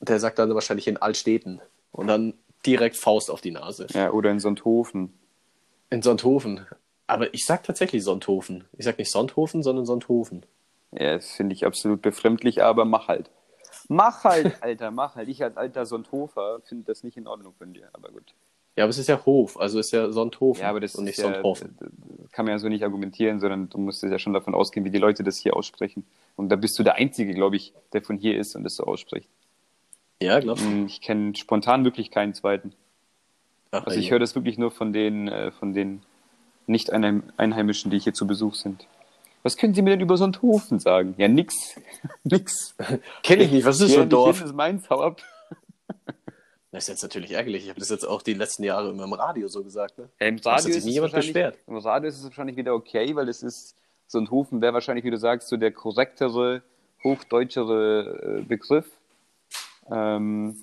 Der sagt dann wahrscheinlich in Altstädten. Und dann direkt Faust auf die Nase. Ja, oder in Sonthofen. In Sonthofen. Aber ich sag tatsächlich Sonthofen. Ich sag nicht Sonthofen, sondern Sonthofen. Ja, das finde ich absolut befremdlich, aber mach halt. Mach halt, Alter, mach halt. Ich als alter Sonthofer finde das nicht in Ordnung von dir, aber gut. Ja, aber es ist ja Hof, also ist ja Sonthofen Ja, aber das und nicht ist ja, Sonthofen. das kann man ja so nicht argumentieren, sondern du musst ja schon davon ausgehen, wie die Leute das hier aussprechen. Und da bist du der Einzige, glaube ich, der von hier ist und das so ausspricht. Ja, glaubst du? Hm, Ich kenne spontan wirklich keinen zweiten. Ach, Also ich ja. höre das wirklich nur von den, äh, von den Nicht-Einheimischen, die hier zu Besuch sind. Was können Sie mir denn über Sonthofen sagen? Ja, nix. nix. Kenn ich nicht, was ist so ein Dorf? hin, ist meins, hau ab. Das ist jetzt natürlich ärgerlich. Ich habe das jetzt auch die letzten Jahre immer im Radio so gesagt. Ne? Ja, Im Radio, ist nie jemand wahrscheinlich- beschwert. Im Radio ist es wahrscheinlich wieder okay, weil es ist, so ein Hofen wäre wahrscheinlich, wie du sagst, so der korrektere, hochdeutschere äh, Begriff. Ähm,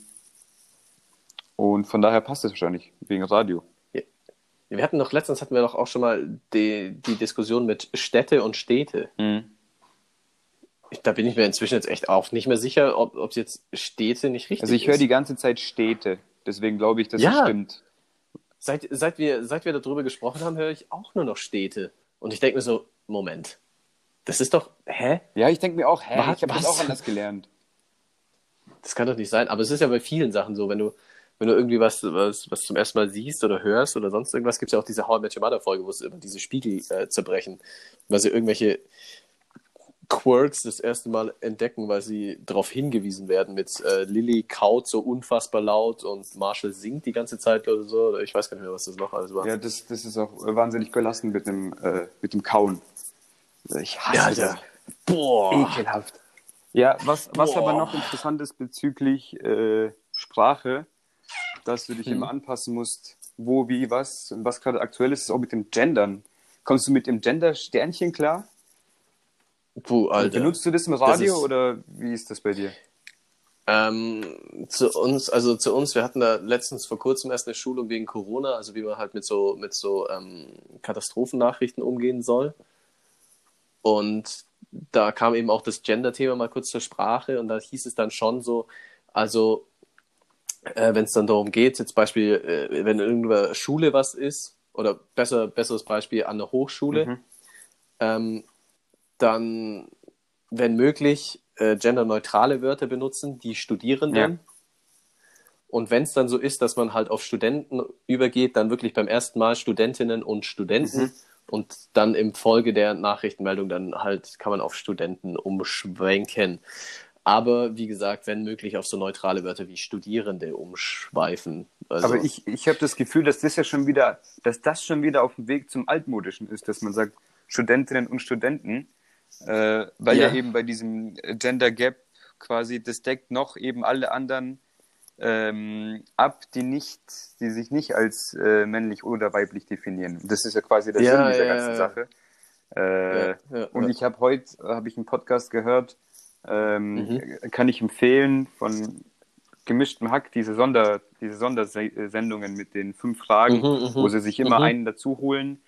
und von daher passt es wahrscheinlich, wegen Radio. Wir hatten doch letztens hatten wir doch auch schon mal die, die Diskussion mit Städte und Städte. Ich, da bin ich mir inzwischen jetzt echt auch nicht mehr sicher, ob es jetzt Städte nicht richtig Also ich höre ist. die ganze Zeit Städte, deswegen glaube ich, dass Ja. es stimmt. Seit, seit, wir, seit wir darüber gesprochen haben, höre ich auch nur noch Städte. Und ich denke mir so, Moment, das ist doch, hä? Ja, ich denke mir auch, hä, Was? ich habe das auch anders gelernt. Das kann doch nicht sein. Aber es ist ja bei vielen Sachen so, wenn du, wenn du irgendwie was, was, was zum ersten Mal siehst oder hörst oder sonst irgendwas, gibt es ja auch diese How I Met Your Mother Folge, wo es immer diese Spiegel äh, zerbrechen, weil sie irgendwelche Quirks das erste Mal entdecken, weil sie darauf hingewiesen werden mit äh, Lilly kaut so unfassbar laut und Marshall singt die ganze Zeit oder so. Oder ich weiß gar nicht mehr, was das noch alles war. Ja, das, das ist auch wahnsinnig belastend mit dem, äh, mit dem Kauen. Ich hasse Ja, das. Boah. Ekelhaft. Ja, was, was Boah. aber noch interessant ist bezüglich äh, Sprache, dass du dich Hm. immer anpassen musst, wo, wie, was und was gerade aktuell ist, ist auch mit dem Gendern. Kommst du mit dem Gender-Sternchen klar? Puh, Alter. Benutzt du das im Radio ist- oder wie ist das bei dir? Ähm, zu uns, also zu uns, wir hatten da letztens vor kurzem erst eine Schulung wegen Corona, also wie man halt mit so, mit so ähm, Katastrophennachrichten umgehen soll. Und da kam eben auch das Gender-Thema mal kurz zur Sprache und da hieß es dann schon so, also äh, wenn es dann darum geht, jetzt Beispiel, äh, wenn in irgendeiner Schule was ist, oder besser, besseres Beispiel an der Hochschule, Mhm. ähm, dann, wenn möglich, äh, genderneutrale Wörter benutzen, die Studierenden. Und wenn es dann so ist, dass man halt auf Studenten übergeht, dann wirklich beim ersten Mal Studentinnen und Studenten mhm. und dann im Folge der Nachrichtenmeldung dann halt kann man auf Studenten umschwenken. Aber wie gesagt, wenn möglich auf so neutrale Wörter wie Studierende umschweifen. Also, Aber ich, ich habe das Gefühl, dass das ja schon wieder, dass das schon wieder auf dem Weg zum Altmodischen ist, dass man sagt Studentinnen und Studenten, äh, weil ja. ja eben bei diesem Gender Gap quasi das deckt noch eben alle anderen ähm, ab, die nicht, die sich nicht als äh, männlich oder weiblich definieren. Das ist ja quasi der ja, Sinn dieser ja, ganzen Sache. Äh, und ich habe heute habe ich einen Podcast gehört, ähm, mhm. kann ich empfehlen von gemischtem Hack diese Sonder diese Sondersendungen mit den fünf Fragen, mhm, mhm wo sie sich immer mhm. einen dazu holen.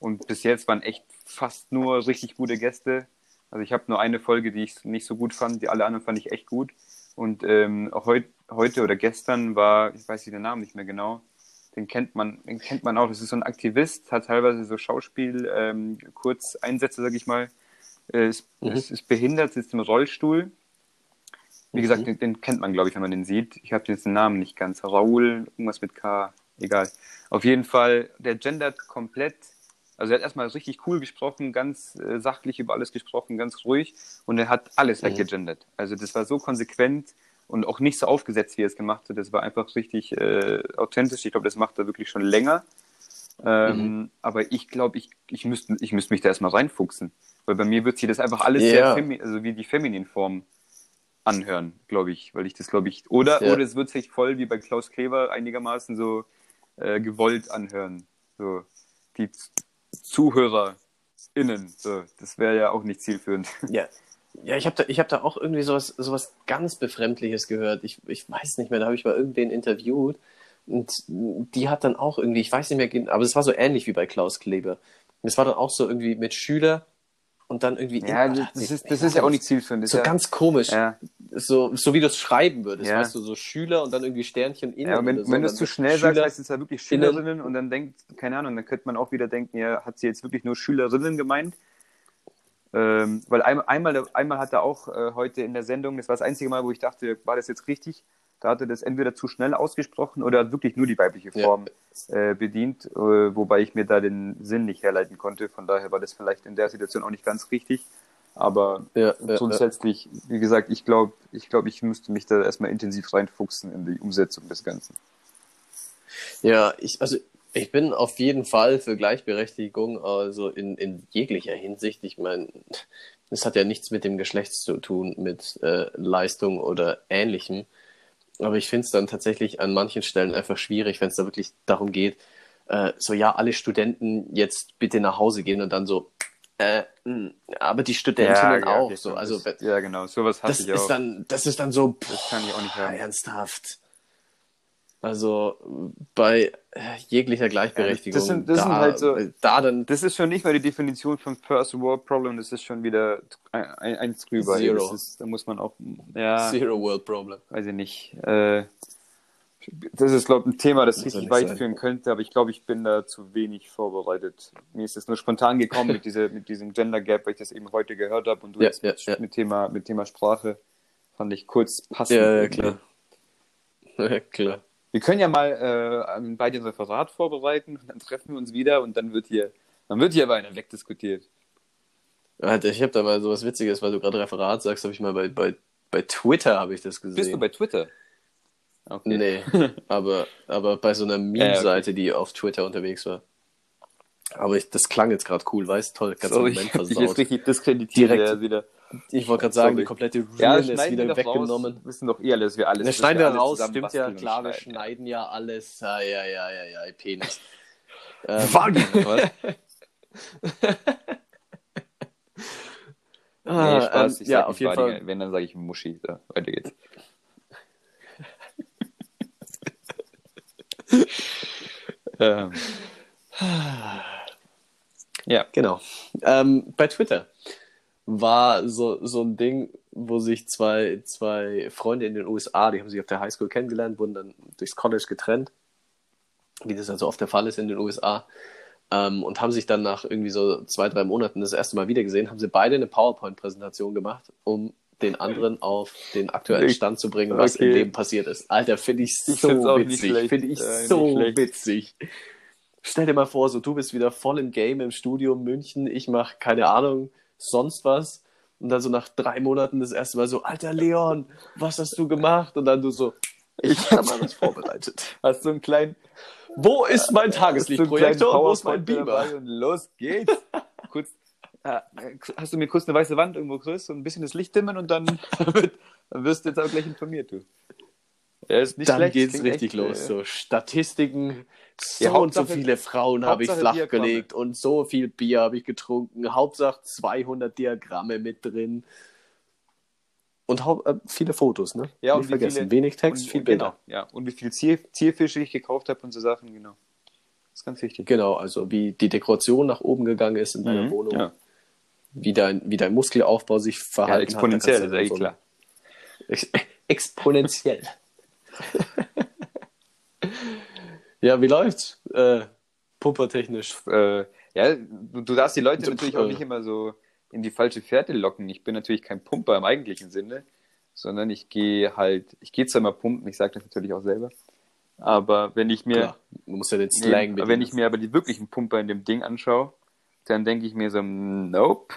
Und bis jetzt waren echt fast nur richtig gute Gäste. Also ich habe nur eine Folge, die ich nicht so gut fand, die alle anderen fand ich echt gut. Und ähm, heut, heute oder gestern war, ich weiß den Namen nicht mehr genau, den kennt man, den kennt man auch. Das ist so ein Aktivist, hat teilweise so Schauspiel, ähm, Kurzeinsätze, sag ich mal. Äh, ist, mhm. ist, ist, behindert, sitzt im Rollstuhl. Wie mhm. gesagt, den, den, kennt man, glaube ich, wenn man den sieht. Ich habe jetzt den Namen nicht ganz. Raoul, irgendwas mit K, egal. Auf jeden Fall, der gendert komplett also er hat erstmal richtig cool gesprochen, ganz äh, sachlich über alles gesprochen, ganz ruhig und er hat alles mhm. weggegendert. Also das war so konsequent und auch nicht so aufgesetzt, wie er es gemacht hat. Das war einfach richtig äh, authentisch. Ich glaube, das macht er wirklich schon länger. Ähm, mhm. Aber ich glaube, ich, ich müsste ich müsst mich da erstmal reinfuchsen. Weil bei mir wird sich das einfach alles yeah. sehr also wie die feminine Form anhören, glaube ich. Weil ich das, glaube ich. Oder, ja. oder es wird sich voll wie bei Klaus Kleber einigermaßen so äh, gewollt anhören. So die ZuhörerInnen. So, das wäre ja auch nicht zielführend. Ja. Ja, ich habe da, hab da auch irgendwie sowas, sowas ganz Befremdliches gehört. Ich, ich weiß nicht mehr, da habe ich mal irgendwen interviewt und die hat dann auch irgendwie, ich weiß nicht mehr, aber es war so ähnlich wie bei Klaus Kleber. Es war dann auch so irgendwie mit Schüler und dann irgendwie. Ja, das, das ist, das ist ja auch nicht zielführend. So ja, ganz komisch. Ja. So, so wie du es schreiben würdest, ja. weißt du, so Schüler und dann irgendwie Sternchen innen. Ja, wenn, so, wenn du es zu schnell Schüler sagst, heißt es ja wirklich Schülerinnen innen. und dann denkt, keine Ahnung, dann könnte man auch wieder denken, ja, hat sie jetzt wirklich nur Schülerinnen gemeint? Ähm, weil ein, einmal, einmal hat er auch äh, heute in der Sendung, das war das einzige Mal, wo ich dachte, war das jetzt richtig? Da hat er das entweder zu schnell ausgesprochen oder hat wirklich nur die weibliche Form ja. äh, bedient, äh, wobei ich mir da den Sinn nicht herleiten konnte. Von daher war das vielleicht in der Situation auch nicht ganz richtig. Aber ja, ja, grundsätzlich, wie gesagt, ich glaube, ich, glaub, ich müsste mich da erstmal intensiv reinfuchsen in die Umsetzung des Ganzen. Ja, ich, also ich bin auf jeden Fall für Gleichberechtigung, also in, in jeglicher Hinsicht. Ich meine, es hat ja nichts mit dem Geschlecht zu tun, mit äh, Leistung oder Ähnlichem. Aber ich finde es dann tatsächlich an manchen Stellen einfach schwierig, wenn es da wirklich darum geht, äh, so ja, alle Studenten jetzt bitte nach Hause gehen und dann so, äh, hm, aber die Studentinnen ja, auch. so. Also, das, ja, genau, sowas hatte das ich auch. Ist dann, das ist dann so, boah, das kann ich auch nicht haben. ernsthaft. Also bei jeglicher Gleichberechtigung. das sind, das da, sind halt so, da dann, das ist schon nicht mal die Definition von First World Problem, das ist schon wieder ein, eins drüber. Zero. Ist, da muss man auch, ja. Zero World Problem. Weiß ich nicht. Äh, das ist, glaube ich, ein Thema, das, das richtig weit sein. führen könnte, aber ich glaube, ich bin da zu wenig vorbereitet. Mir ist das nur spontan gekommen mit, dieser, mit diesem Gender Gap, weil ich das eben heute gehört habe und du ja, jetzt ja, mit, ja. mit, Thema, mit Thema Sprache fand ich kurz passend. Ja, ja klar. Ja, klar. Wir können ja mal äh, bei dem Referat vorbereiten und dann treffen wir uns wieder und dann wird hier, dann wird hier aber einer wegdiskutiert. Ich habe da mal so was Witziges, weil du gerade Referat sagst, habe ich mal bei, bei, bei Twitter habe ich das gesehen. Bist du bei Twitter? Okay. Nee, aber, aber bei so einer Meme-Seite, die auf Twitter unterwegs war. Aber ich, das klang jetzt gerade cool, weißt du? Toll, ganz Sorry, Moment versaut. Ich jetzt richtig diskreditiert Direkt. wieder. Ich wollte gerade sagen, die komplette Realness ja, wieder weggenommen. Raus, wissen doch eh alles, wir alles. Wir schneiden wir raus, stimmt ja, klar, wir schneiden ja alles. Ja, ja, ja, ja, ja, Penis. ähm, was? ah, nee, Spaß, ähm, ja, auf jeden Fall. Wenn, dann sage ich Muschi. So, weiter geht's. ähm. Ja, genau. Ähm, bei Twitter war so, so ein Ding, wo sich zwei, zwei Freunde in den USA, die haben sich auf der Highschool kennengelernt, wurden dann durchs College getrennt, wie das also oft der Fall ist in den USA, ähm, und haben sich dann nach irgendwie so zwei, drei Monaten das erste Mal wieder gesehen, haben sie beide eine PowerPoint-Präsentation gemacht, um den anderen auf den aktuellen Ich- Stand zu bringen, was okay. im Leben passiert ist. Alter, finde ich Ich so nicht witzig. Finde ich Äh, so witzig. Stell dir mal vor, so du bist wieder voll im Game im Studium München, ich mache keine Ahnung, sonst was. Und dann so nach drei Monaten das erste Mal so, Alter Leon, was hast du gemacht? Und dann du so, ich habe mal was vorbereitet. Hast du einen kleinen, Wo ist mein Tageslichtprojektor und wo ist mein Beamer? los geht's. kurz, äh, hast du mir kurz eine weiße Wand irgendwo größer und ein bisschen das Licht dimmen und dann, dann wirst du jetzt aber gleich informiert, du. Ja, ist nicht Dann schlecht, geht's richtig echt, los. äh, So Statistiken, so Ja, und so viele Frauen habe ich flachgelegt und so viel Bier habe ich getrunken. Hauptsache 200 Diagramme mit drin. Und äh, viele Fotos, ne? Ja, und Nicht wie vergessen. viele- Wenig Text, und, viel und Bilder. Genau, ja. Und wie viel Zier, Zierfische ich gekauft habe und so Sachen, genau. Das ist ganz wichtig. Genau, also wie die Dekoration nach oben gegangen ist in deiner Mhm, Wohnung, Ja, wie, dein, wie dein Muskelaufbau sich ja verhalten exponentiell, hat. ist Da eh klar. Ex exponentiell. ja, wie läuft's? Äh, pumpertechnisch. Äh, ja, du, du darfst die Leute So, natürlich auch nicht immer so in die falsche Fährte locken. Ich bin natürlich kein Pumper im eigentlichen Sinne, sondern ich gehe halt, ich gehe zwar mal pumpen, ich sage das natürlich auch selber, aber wenn ich mir, Klar, du musst ja den Slang Nee, wenn ich mir aber die wirklichen Pumper in dem Ding anschaue, dann denke ich mir so, nope,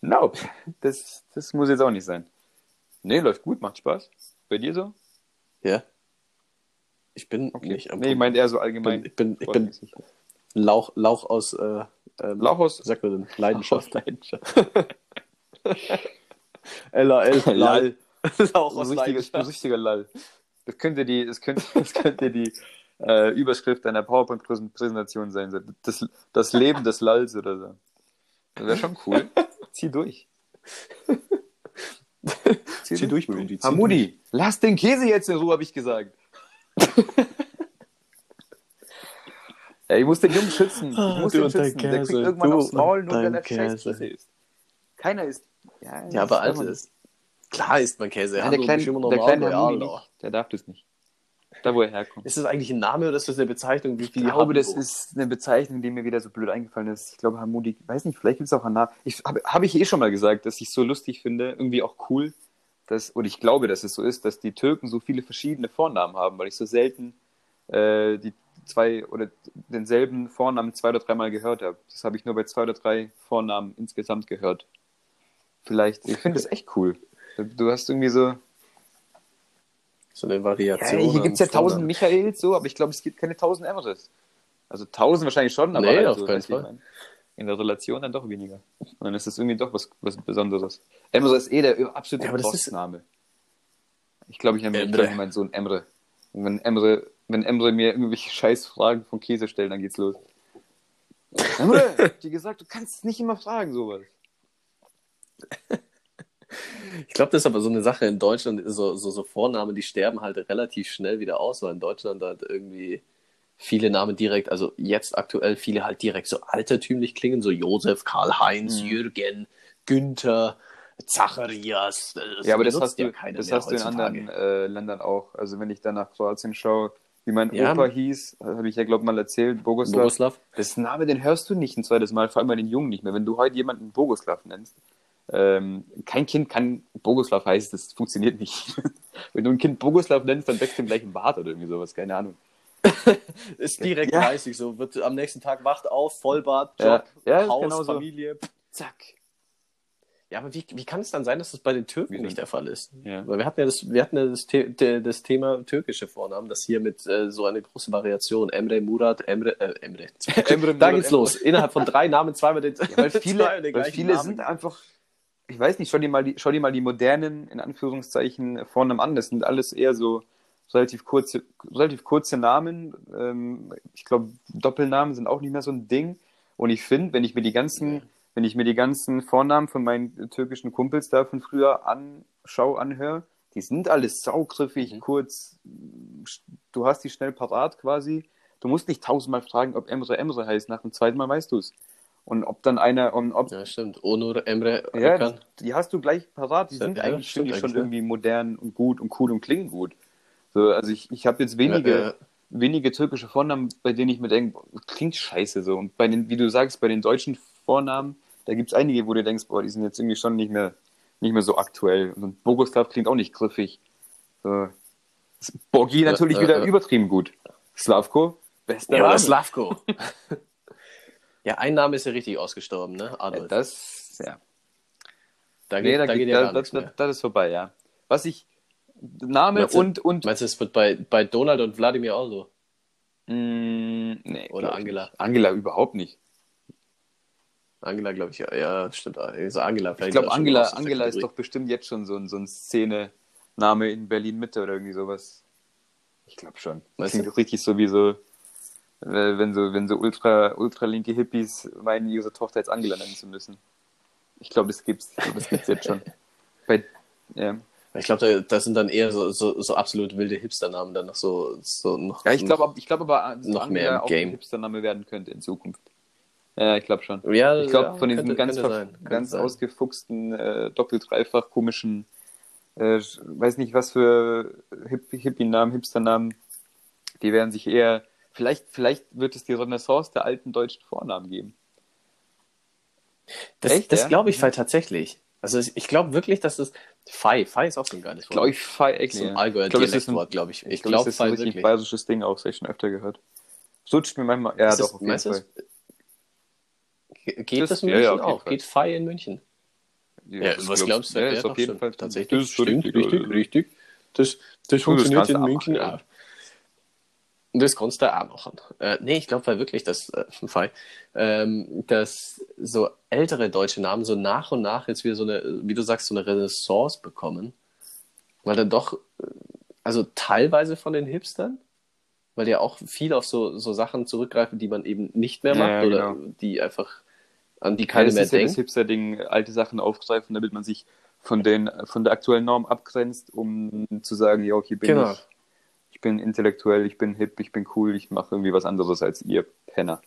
nope, das, das muss jetzt auch nicht sein. Nee, läuft gut, macht Spaß. Bei dir so? Ja. Ich bin Okay. nicht am nee, ich meinte eher so ich bin, allgemein. ich bin, ich bin Lauch, Lauch aus äh, ähm, Lauch aus- wie sagt man denn? Leidenschaft. Leidenschaft. LAL. Lall. Lauch aus richtiger, ein Leidenschaft. richtiger Lall. Das könnte die, das könnte, das könnte die äh, Überschrift einer PowerPoint-Präsentation sein. Das, das Leben des Lalls oder so. Das wäre schon cool. Zieh durch. Zieh durch, Brudi, zieh Hamudi, lass den Käse jetzt in Ruhe, habe ich gesagt. ja, ich muss den Jungen schützen. Ich muss du den schützen. Der kriegt Käse, irgendwann du aufs Maul, nur wenn dein er Käse. Isst. Keiner isst. Ja, Ja, aber Alter, ist, klar isst man Käse. Ja, der kleine, der kleine nicht. Der darf das nicht. Da, wo er herkommt. Ist das eigentlich ein Name oder ist das eine Bezeichnung? Wie Ich glaube, das ist eine Bezeichnung, die mir wieder so blöd eingefallen ist. Ich glaube, Hamudi, weiß nicht, vielleicht gibt es auch einen Namen. Ich habe hab ich eh schon mal gesagt, dass ich so lustig finde, irgendwie auch cool, dass, und ich glaube, dass es so ist, dass die Türken so viele verschiedene Vornamen haben, weil ich so selten äh, die zwei oder denselben Vornamen zwei oder dreimal gehört habe. Das habe ich nur bei zwei oder drei Vornamen insgesamt gehört. Vielleicht, ich finde das echt cool. Du hast irgendwie so, So eine ja, Variation. hier gibt es ja tausend. Michaels, so, aber ich glaube, es gibt keine tausend Emres. Also tausend wahrscheinlich schon, aber Nee, halt auf so, keinen Fall. In der Relation dann doch weniger. Und dann ist das irgendwie doch was, was Besonderes. Emre ist eh der absolute Ja, das ist- Postname. Ich glaube, ich nenne ich glaub, meinen Sohn Emre. Und wenn Emre, wenn Emre mir irgendwelche Scheißfragen von Käse stellt, dann geht's los. Emre, die gesagt, du kannst nicht immer fragen sowas. Ich glaube, das ist aber so eine Sache in Deutschland, so, so, so Vornamen, die sterben halt relativ schnell wieder aus, weil in Deutschland halt irgendwie viele Namen direkt, also jetzt aktuell viele halt direkt so altertümlich klingen, so Josef, Karl-Heinz, Mhm. Jürgen, Günther, Zacharias. ja, aber das hast du, ja keiner das hast du in anderen äh, Ländern auch. Also wenn ich dann nach Kroatien schaue, wie mein Ja. Opa hieß, habe ich ja glaube mal erzählt, Bogoslav. Bogoslav? Das Name, den hörst du nicht ein zweites Mal, vor allem bei den Jungen nicht mehr. Wenn du heute jemanden Bogoslav nennst, ähm, kein Kind kann Bogoslav heißen, das funktioniert nicht. Wenn du ein Kind Bogoslav nennst, dann wächst ihm gleich ein Bart oder irgendwie sowas, keine Ahnung. Ist direkt Ja. 30, so wird am nächsten Tag wacht auf, Vollbart, Ja. Job, Ja, Haus, genau so. Familie, zack. Ja, aber wie, wie kann es dann sein, dass das bei den Türken nicht der Fall ist? Ja. Weil wir hatten ja das, wir hatten ja das, The das Thema türkische Vornamen, das hier mit äh, so eine große Variation, Emre, Murat, Emre, äh, Emre. Emre, da Murat, geht's Emre. los. Innerhalb von drei Namen zweimal den, Ja, weil viele, den weil viele Namen. sind einfach, ich weiß nicht, schau dir mal die, schau dir mal die modernen, in Anführungszeichen, Vornamen an. Das sind alles eher so relativ kurze, relativ kurze Namen. Ähm, ich glaube, Doppelnamen sind auch nicht mehr so ein Ding. Und ich finde, wenn ich mir die ganzen, wenn ich mir die ganzen Vornamen von meinen türkischen Kumpels da von früher anschaue, anhöre, die sind alles saugriffig, Mhm. kurz. Du hast die schnell parat quasi. Du musst nicht tausendmal fragen, ob Emre Emre heißt. Nach dem zweiten Mal weißt du es. Und ob dann einer, und ob, Ja, stimmt. Onur, Emre, ja, Erkan. die hast du gleich parat. Die Ja, sind ja, eigentlich, finde ich, schon ja. irgendwie modern und gut und cool und klingen gut. So, also ich, ich habe jetzt wenige, Ja, ja. wenige türkische Vornamen, bei denen ich mir denke, klingt scheiße so. Und bei den, wie du sagst, bei den deutschen Vornamen, da gibt es einige, wo du denkst, boah, die sind jetzt irgendwie schon nicht mehr nicht mehr so aktuell. Und Boguslav klingt auch nicht griffig. So. Borgi natürlich äh, wieder äh. übertrieben gut. Slavko, bester Ja. Slavko. ja, ein Name ist ja richtig ausgestorben, ne? Ja, Adolf. das, ja. da Nee, geht, da da geht, geht ja da, gar nichts das, mehr. das ist vorbei, ja. Was ich, Name Meinst und, und, Meinst du, es wird bei, bei Donald und Wladimir auch so? mh, nee, Oder Angela? Angela überhaupt nicht. Angela, glaube ich, ja. Ja, stimmt. Also Angela, Ich glaube, Angela, Angela ist doch bestimmt jetzt schon so ein, so ein Szene-Name in Berlin-Mitte oder irgendwie sowas. Ich glaube schon. Das Weißt klingt doch richtig so wie so, äh, wenn so, wenn so ultra, ultra linke Hippies meinen, ihre Tochter jetzt Angela nennen zu müssen. Ich glaube, das gibt's. Ich glaub, Das gibt's jetzt schon. Bei, ja. Ich glaube, da, sind dann eher so, so, so absolut wilde Hipster-Namen dann noch so, so noch. Ja, ich glaube ich glaub aber, dass Noch mehr auch Game. ein Hipster-Name werden könnte in Zukunft. Ja, ich glaube schon. Ja, Ich glaube, ja, von diesen könnte- ganz, sein, ganz ausgefuchsten, äh, doppelt, dreifach komischen, äh, weiß nicht was für Hip Hippie-Namen, Hipster-Namen, die werden sich eher, vielleicht, vielleicht wird es die Renaissance der alten deutschen Vornamen geben. Das, Echt, das ja? glaube ich halt tatsächlich. Also ich, ich glaube wirklich, dass das Fei, Fei ist auch so ein geiles Wort. Glaube ich, Fei Eck. so ein ja. Allgäuer Ich glaube, das ist ein, Dialektwort, glaube ich. Ich glaube, glaube das ist ein bayerisches Ding auch, das habe ich schon öfter gehört. Sutscht mir manchmal, ja, Ist doch, das, auf jeden Fall. das, Ge- geht Das- das, in ja, München ja, jeden auch? Fall. Geht Fei in München? Ja, das was glaubst du? Ja, Ja, ist auf jeden. Fall Tatsächlich, das stimmt, richtig, richtig. Das, das funktioniert in München ja. auch. Das kannst du auch machen. Äh, nee, ich glaube weil wirklich, dass, äh, Fei, ähm, dass so ältere deutsche Namen so nach und nach jetzt wieder so eine, wie du sagst, so eine Renaissance bekommen. Weil dann doch, äh, also teilweise von den Hipstern, weil die ja auch viel auf so, so Sachen zurückgreifen, die man eben nicht mehr Ja, macht ja, oder genau. die einfach, an die Ja, keiner das mehr ist ja das denkt. Hipster-Ding, alte Sachen aufgreifen, damit man sich von, den, von der aktuellen Norm abgrenzt, um zu sagen, ja, hier bin Genau. ich. Ich bin intellektuell, ich bin hip, ich bin cool, ich mache irgendwie was anderes als ihr Penner.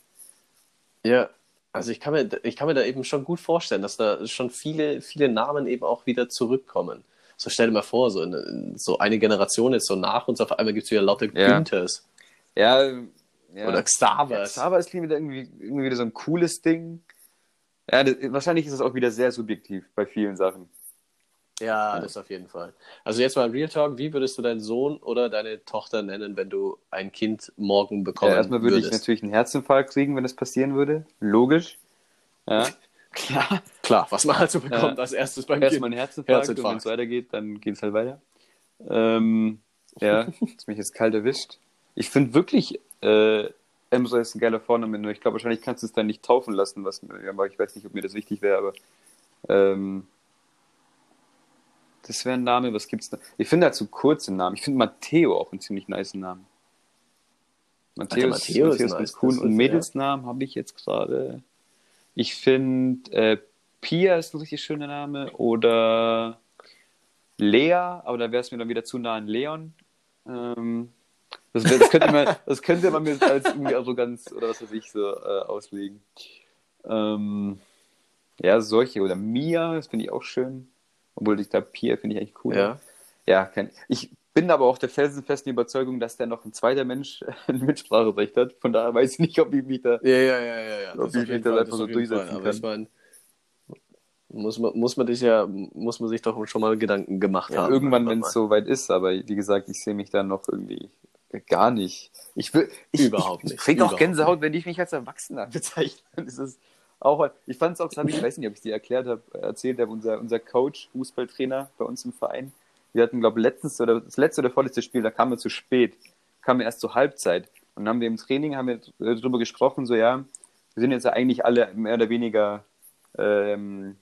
Ja, also ich kann mir, ich kann mir da eben schon gut vorstellen, dass da schon viele, viele Namen eben auch wieder zurückkommen. So stell dir mal vor, so, eine, so eine Generation ist so nach uns, auf einmal gibt es wieder lauter Ja. Günthers Ja, ja. oder Ja, Xavers. Xaver ist wieder irgendwie, irgendwie wieder so ein cooles Ding. Ja, das, wahrscheinlich ist es auch wieder sehr subjektiv bei vielen Sachen. Ja, das auf jeden Fall. Also jetzt mal Real Talk, wie würdest du deinen Sohn oder deine Tochter nennen, wenn du ein Kind morgen bekommen Ja, erstmal würde ich würdest? natürlich einen Herzinfarkt kriegen, wenn das passieren würde. Logisch. Ja, klar. Klar, was man halt so bekommt Ja. als erstes beim Erstmal Kind. einen Herzinfarkt, Herzinfarkt. und wenn es weitergeht, dann geht es halt weiter. Ähm, ja, ist mich jetzt kalt erwischt. Ich finde wirklich, äh, Emre ist ein geiler Vorname, nur ich glaube, wahrscheinlich kannst du es dann nicht taufen lassen, was mir, aber ich weiß nicht, ob mir das wichtig wäre, aber ähm, das wäre ein Name, was gibt's da? Ich finde dazu kurze Namen. Ich finde Matteo auch einen ziemlich nice Namen. Matteo, ist, Matteo ist nice, ganz cool. Und Mädelsnamen habe ich jetzt gerade. Ich finde äh, Pia ist ein richtig schöner Name. Oder Lea, aber da wäre es mir dann wieder zu nah an Leon. Ähm, das, das, könnte man, das könnte man mir als irgendwie Arroganz oder was weiß ich so äh, auslegen. Ähm, ja, solche. Oder Mia, das finde ich auch schön. Obwohl ich da Pia finde ich eigentlich cool. Ja. Ja, kein, ich bin aber auch der felsenfesten Überzeugung, dass da noch ein zweiter Mensch ein Mitspracherecht hat. Von daher weiß ich nicht, ob ich mich da. Ja, ja, ja, ja, ja. Ob ich mich da einfach so durchsetzen Aber kann. ich meine, muss man, muss man dich ja, muss man sich doch schon mal Gedanken gemacht Ja, haben. irgendwann, wenn es soweit ist, aber wie gesagt, ich sehe mich da noch irgendwie gar nicht. Ich will, ich, Überhaupt ich, nicht, Ich krieg auch Gänsehaut, wenn ich mich als Erwachsener bezeichne. Das ist auch, ich fand es auch, hab ich, weiß nicht, ob ich dir erklärt habe, erzählt habe, unser, unser Coach, Fußballtrainer bei uns im Verein, wir hatten, glaube ich, letztens oder das letzte oder vorletzte Spiel, da kam er zu spät, kam er erst zur Halbzeit. Und dann haben wir im Training haben wir darüber gesprochen, so ja, wir sind jetzt eigentlich alle mehr oder weniger ähm,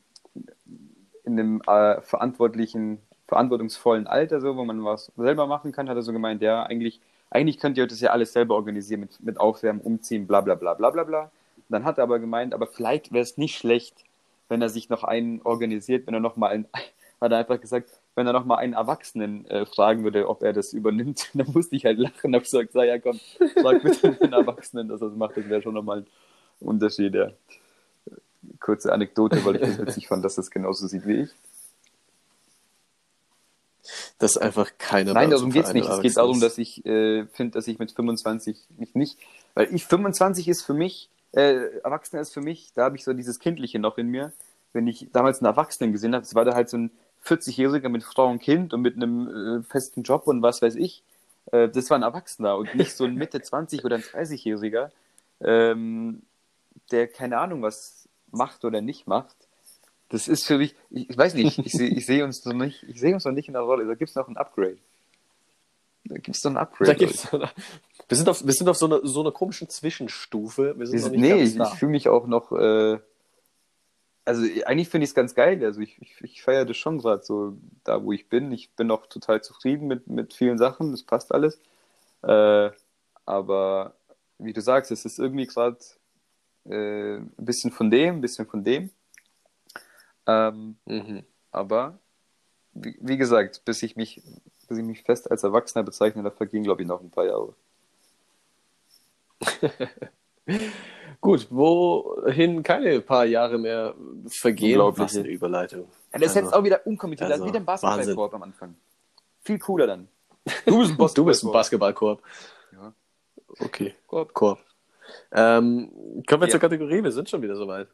in einem äh, verantwortlichen, verantwortungsvollen Alter, so, wo man was selber machen kann, hat er so gemeint, ja, eigentlich, eigentlich könnt ihr das ja alles selber organisieren mit, mit Aufwärmen, Umziehen, bla bla bla bla bla bla. Dann hat er aber gemeint, aber vielleicht wäre es nicht schlecht, wenn er sich noch einen organisiert, wenn er noch mal einen, hat er einfach gesagt, wenn er noch mal einen Erwachsenen äh, fragen würde, ob er das übernimmt, dann musste ich halt lachen, habe gesagt, sag, ja komm, sag bitte den Erwachsenen, dass er das macht, das wäre schon nochmal ein Unterschied, ja. Kurze Anekdote, weil ich das witzig fand, dass das genauso sieht wie ich. Das ist einfach keine Nein, darum geht's im nicht. Es geht darum, dass ich äh, finde, dass ich mit 25 mich nicht, weil ich 25 ist für mich, äh, Erwachsener ist für mich, da habe ich so dieses Kindliche noch in mir. wenn ich damals einen Erwachsenen gesehen habe, das war da halt so ein 40-Jähriger mit Frau und Kind und mit einem äh, festen Job und was weiß ich. Äh, das war ein Erwachsener und nicht so ein Mitte 20 oder ein 30-Jähriger, ähm, der keine Ahnung was macht oder nicht macht. Das ist für mich, ich, ich weiß nicht, ich sehe ich seh uns noch nicht, ich sehe uns noch nicht in der Rolle. Da gibt es noch ein Upgrade. Da gibt es noch ein Upgrade. Da gibt's, wir sind auf, wir sind auf so einer so eine komischen Zwischenstufe. Wir sind Wir noch sind, nicht nee, ganz ich, ich fühle mich auch noch, äh, also eigentlich finde ich es ganz geil. Also ich, ich, ich feiere das schon gerade so da, wo ich bin. Ich bin auch total zufrieden mit, mit vielen Sachen. Das passt alles. Äh, aber wie du sagst, es ist irgendwie gerade äh, ein bisschen von dem, ein bisschen von dem. Ähm, Mhm. aber wie, wie gesagt, bis ich mich, bis ich mich fest als Erwachsener bezeichne, da vergehen, glaube ich, noch ein paar Jahre. Gut, wohin keine paar Jahre mehr vergehen. Was eine Überleitung. Ja, das ist jetzt auch wieder unkommentiert, also, also, wie der Wahnsinn. Basketballkorb am Anfang. Viel cooler dann. Du bist ein Du bist ein Basketballkorb. Ja. Okay, Korb. Korb. Ähm, kommen wir Ja. zur Kategorie, wir sind schon wieder soweit.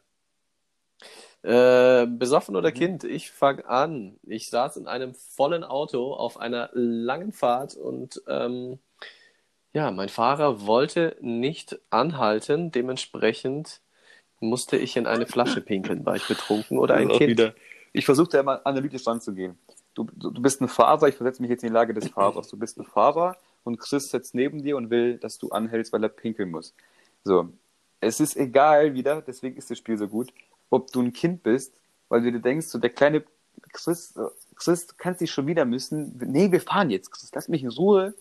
Äh, besoffen Mhm. oder Kind? Ich fange an. Ich saß in einem vollen Auto auf einer langen Fahrt und ähm, ja, mein Fahrer wollte nicht anhalten. Dementsprechend musste ich in eine Flasche pinkeln. War ich betrunken oder ein Kind? wieder. Ich versuche da immer analytisch ranzugehen. Du, du, du bist ein Fahrer, ich versetze mich jetzt in die Lage des Fahrers. Du bist ein Fahrer und Chris sitzt neben dir und will, dass du anhältst, weil er pinkeln muss. So. Es ist egal wieder, deswegen ist das Spiel so gut, ob du ein Kind bist, weil du dir denkst, so der kleine Chris, Chris, du kannst dich schon wieder müssen. Nee, wir fahren jetzt, Chris, lass mich in Ruhe.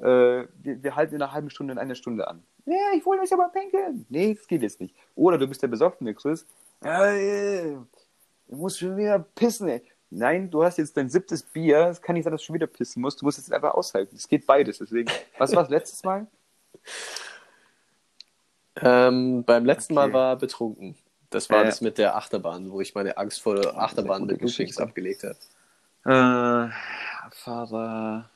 Äh, wir, wir halten in einer halben Stunde, in einer Stunde an. Ja, ich wollte mich aber pinkeln. Nee, das geht jetzt nicht. Oder du bist der besoffene Chris. Ja, äh, Du musst schon wieder pissen, ey. Nein, du hast jetzt dein siebtes Bier. Es kann nicht sein, dass du schon wieder pissen musst. Du musst es einfach aushalten. Es geht beides. Deswegen, was war das letztes Mal? Ähm, beim letzten Mal Okay. war betrunken. Das war Äh. das mit der Achterbahn, wo ich meine Angst vor der Achterbahn mit Geschichte. abgelegt habe. Äh, Fahrer.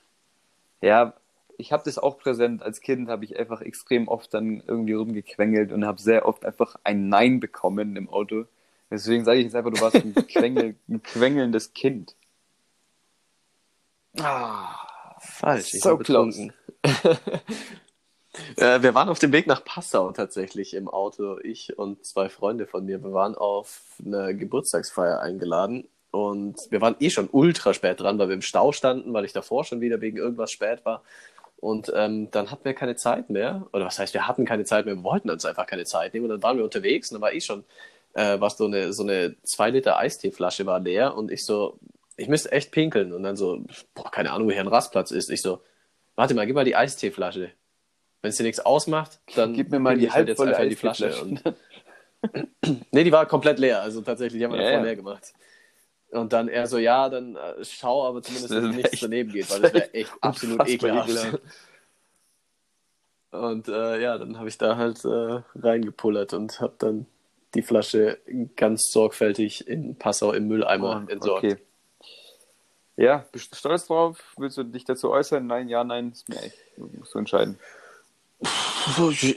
Ja, ich habe das auch präsent. Als Kind habe ich einfach extrem oft dann irgendwie rumgequengelt und habe sehr oft einfach ein Nein bekommen im Auto. Deswegen sage ich jetzt einfach, du warst ein, Quengel, ein quengelndes Kind. Ah, Falsch, ich So betrunken. äh, wir waren auf dem Weg nach Passau tatsächlich im Auto, ich und zwei Freunde von mir. Wir waren auf eine Geburtstagsfeier eingeladen und wir waren eh schon ultra spät dran, weil wir im Stau standen, weil ich davor schon wieder wegen irgendwas spät war. Und ähm, dann hatten wir keine Zeit mehr. Oder was heißt, wir hatten keine Zeit mehr, wir wollten uns einfach keine Zeit nehmen. Und dann waren wir unterwegs und dann war ich schon, äh, was so eine, so eine 2 Liter Eisteeflasche war leer und ich so, ich müsste echt pinkeln. Und dann so, boah, keine Ahnung, wo hier ein Rastplatz ist. Ich so, warte mal, gib mal die Eisteeflasche. Wenn es dir nichts ausmacht, dann Gib mir mal die halt jetzt einfach in die Flasche. Und nee, die war komplett leer. Also tatsächlich, die haben wir Ja, davor ja. leer gemacht. Und dann er so, ja, dann äh, schau aber zumindest, dass nichts echt- daneben geht, weil das wäre echt absolut ekelhaft. Und äh, ja, dann habe ich da halt äh, reingepullert und habe dann die Flasche ganz sorgfältig in Passau im Mülleimer entsorgt. Oh, Okay. Ja, bist du stolz drauf? Willst du dich dazu äußern? Nein, ja, nein, ist mir echt. Musst du entscheiden.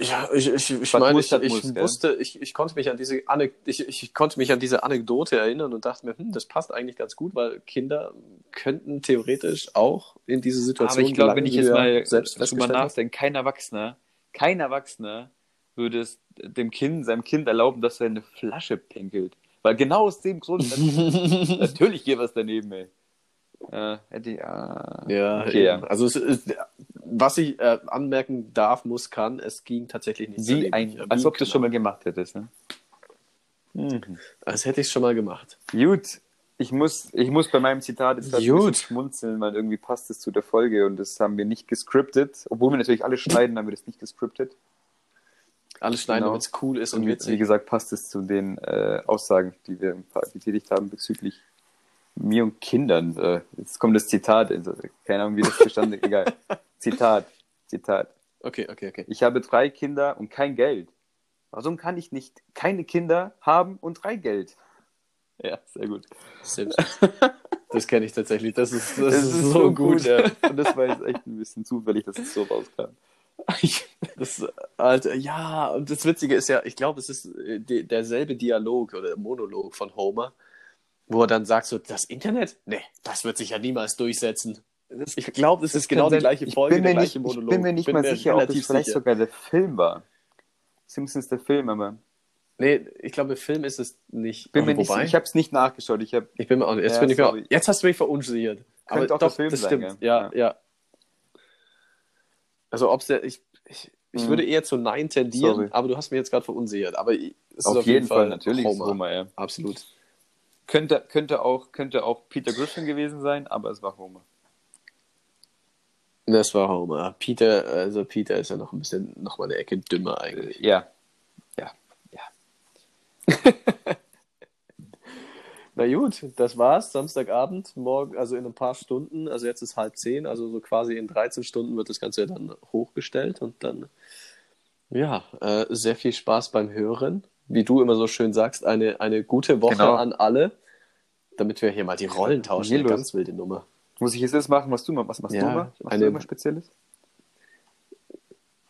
Ja, ich, ich, ich Was meine, ich, muss, wusste, ich, ich konnte mich an diese Anek ich, ich konnte mich an diese Anekdote erinnern und dachte mir, hm, das passt eigentlich ganz gut, weil Kinder könnten theoretisch auch in diese Situation Aber ich glaube, wenn ich jetzt mal selbst drüber nachdenke, kein Erwachsener, kein Erwachsener würde es dem Kind, seinem Kind erlauben, dass er eine Flasche pinkelt. Weil genau aus dem Grund, natürlich geht was daneben, ey. Äh, hätte ich, ah, Ja, okay, ja. also es ist, was ich äh, anmerken darf, muss, kann, es ging tatsächlich nicht Wie ein, als ob du es schon mal gemacht hättest, ne? Mhm. Als hätte ich es schon mal gemacht. Gut, ich muss, ich muss bei meinem Zitat jetzt bisschen schmunzeln, weil irgendwie passt es zu der Folge und das haben wir nicht gescriptet. Obwohl wir natürlich alle schneiden, haben wir das nicht gescriptet. Alles schneiden, Genau. damit es cool ist und, Und wie, wie witzig. gesagt, passt es zu den äh, Aussagen, die wir getätigt haben bezüglich mir und Kindern. Äh, jetzt kommt das Zitat. Also, keine Ahnung, wie das zustande Egal. Zitat. Zitat. Okay, okay, okay. Ich habe drei Kinder und kein Geld. Warum kann ich nicht keine Kinder haben und drei Geld? Ja, sehr gut. Simpsons. Das kenne ich tatsächlich. Das ist, das ist, so gut. ja. Und das war jetzt echt ein bisschen zufällig, dass es so rauskam. das, Alter, ja, und das Witzige ist ja, ich glaube, es ist äh, de derselbe Dialog oder Monolog von Homer, wo er dann sagt so, das Internet? Nee, das wird sich ja niemals durchsetzen. Das, ich glaube, das, das ist genau die gleiche Folge, der gleiche nicht, Monolog. Ich bin mir nicht bin mal sicher, ob es vielleicht sogar der Film war. Simpsons der Film, aber... Nee, ich glaube, Film ist es nicht. Bin mir nicht, ich habe es nicht nachgeschaut. Ich, hab, ich bin mir auch, jetzt, ja, bin ich mir, jetzt hast du mich verunsichert. Könnte aber auch doch, Film das sein, stimmt. Ja, ja. ja. Also, ob es der. Ich, ich, ich hm. würde eher zu Nein tendieren, Sorry. aber du hast mich jetzt gerade verunsichert. Aber es auf, auf jeden Fall, Fall natürlich Homer. Homer ja. Absolut. Könnte, könnte, auch, könnte auch Peter Griffin gewesen sein, aber es war Homer. Das war Homer. Peter, also Peter ist ja noch ein bisschen, noch mal eine Ecke dümmer eigentlich. Ja. Ja. Ja. Na gut, das war's. Samstagabend, morgen, also in ein paar Stunden, also jetzt ist halb zehn, also so quasi in 13 Stunden wird das Ganze dann hochgestellt und dann, ja, äh, sehr viel Spaß beim Hören. Wie du immer so schön sagst, eine, eine gute Woche genau. an alle, damit wir hier mal die Rollen tauschen. Eine ganz wilde Nummer. Muss ich jetzt das machen, was du Was machst ja, du mal? Machst eine, du irgendwas Spezielles?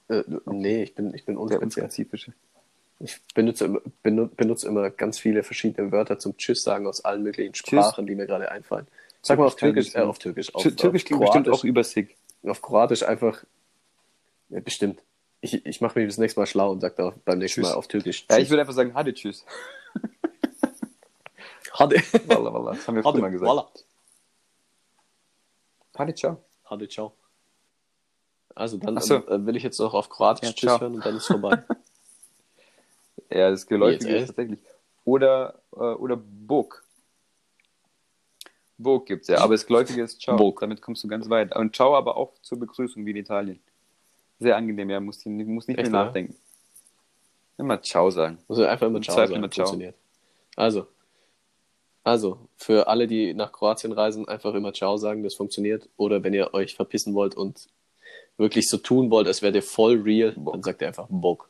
Äh, nee, ich bin, ich bin unspezifisch. Ich benutze, benutze immer ganz viele verschiedene Wörter zum Tschüss sagen aus allen möglichen Sprachen, Tschüss. die mir gerade einfallen. Sag mal auf Türkisch, äh, auf Türkisch. Auf, Türkisch klingt bestimmt auch übersig. Auf Kroatisch einfach, ja, bestimmt. Ich, ich mache mich das nächste Mal schlau und sage beim nächsten tschüss. Mal auf Türkisch. Ja, ich würde einfach sagen, Hade, tschüss. Hade. Walla, walla. Das haben wir früher mal gesagt. Walla. Hade, ciao. Hade, ciao. Also dann so. äh, will ich jetzt noch auf Kroatisch ja, Tschüss hören und dann ist vorbei. Ja, das Geläufige ist tatsächlich. Oder, äh, oder Bog. Bog gibt es ja, aber das Geläufige ist Ciao. Bog. Damit kommst du ganz weit. Und Ciao aber auch zur Begrüßung wie in Italien. Sehr angenehm, ja, muss, muss nicht Echt, mehr nachdenken. Ne? Immer Ciao sagen. Muss einfach immer Ciao sagen. Immer Ciao. Funktioniert. Also, also, für alle, die nach Kroatien reisen, einfach immer Ciao sagen, das funktioniert. Oder wenn ihr euch verpissen wollt und wirklich so tun wollt, als wärt ihr voll real, Bog. dann sagt ihr einfach Bog.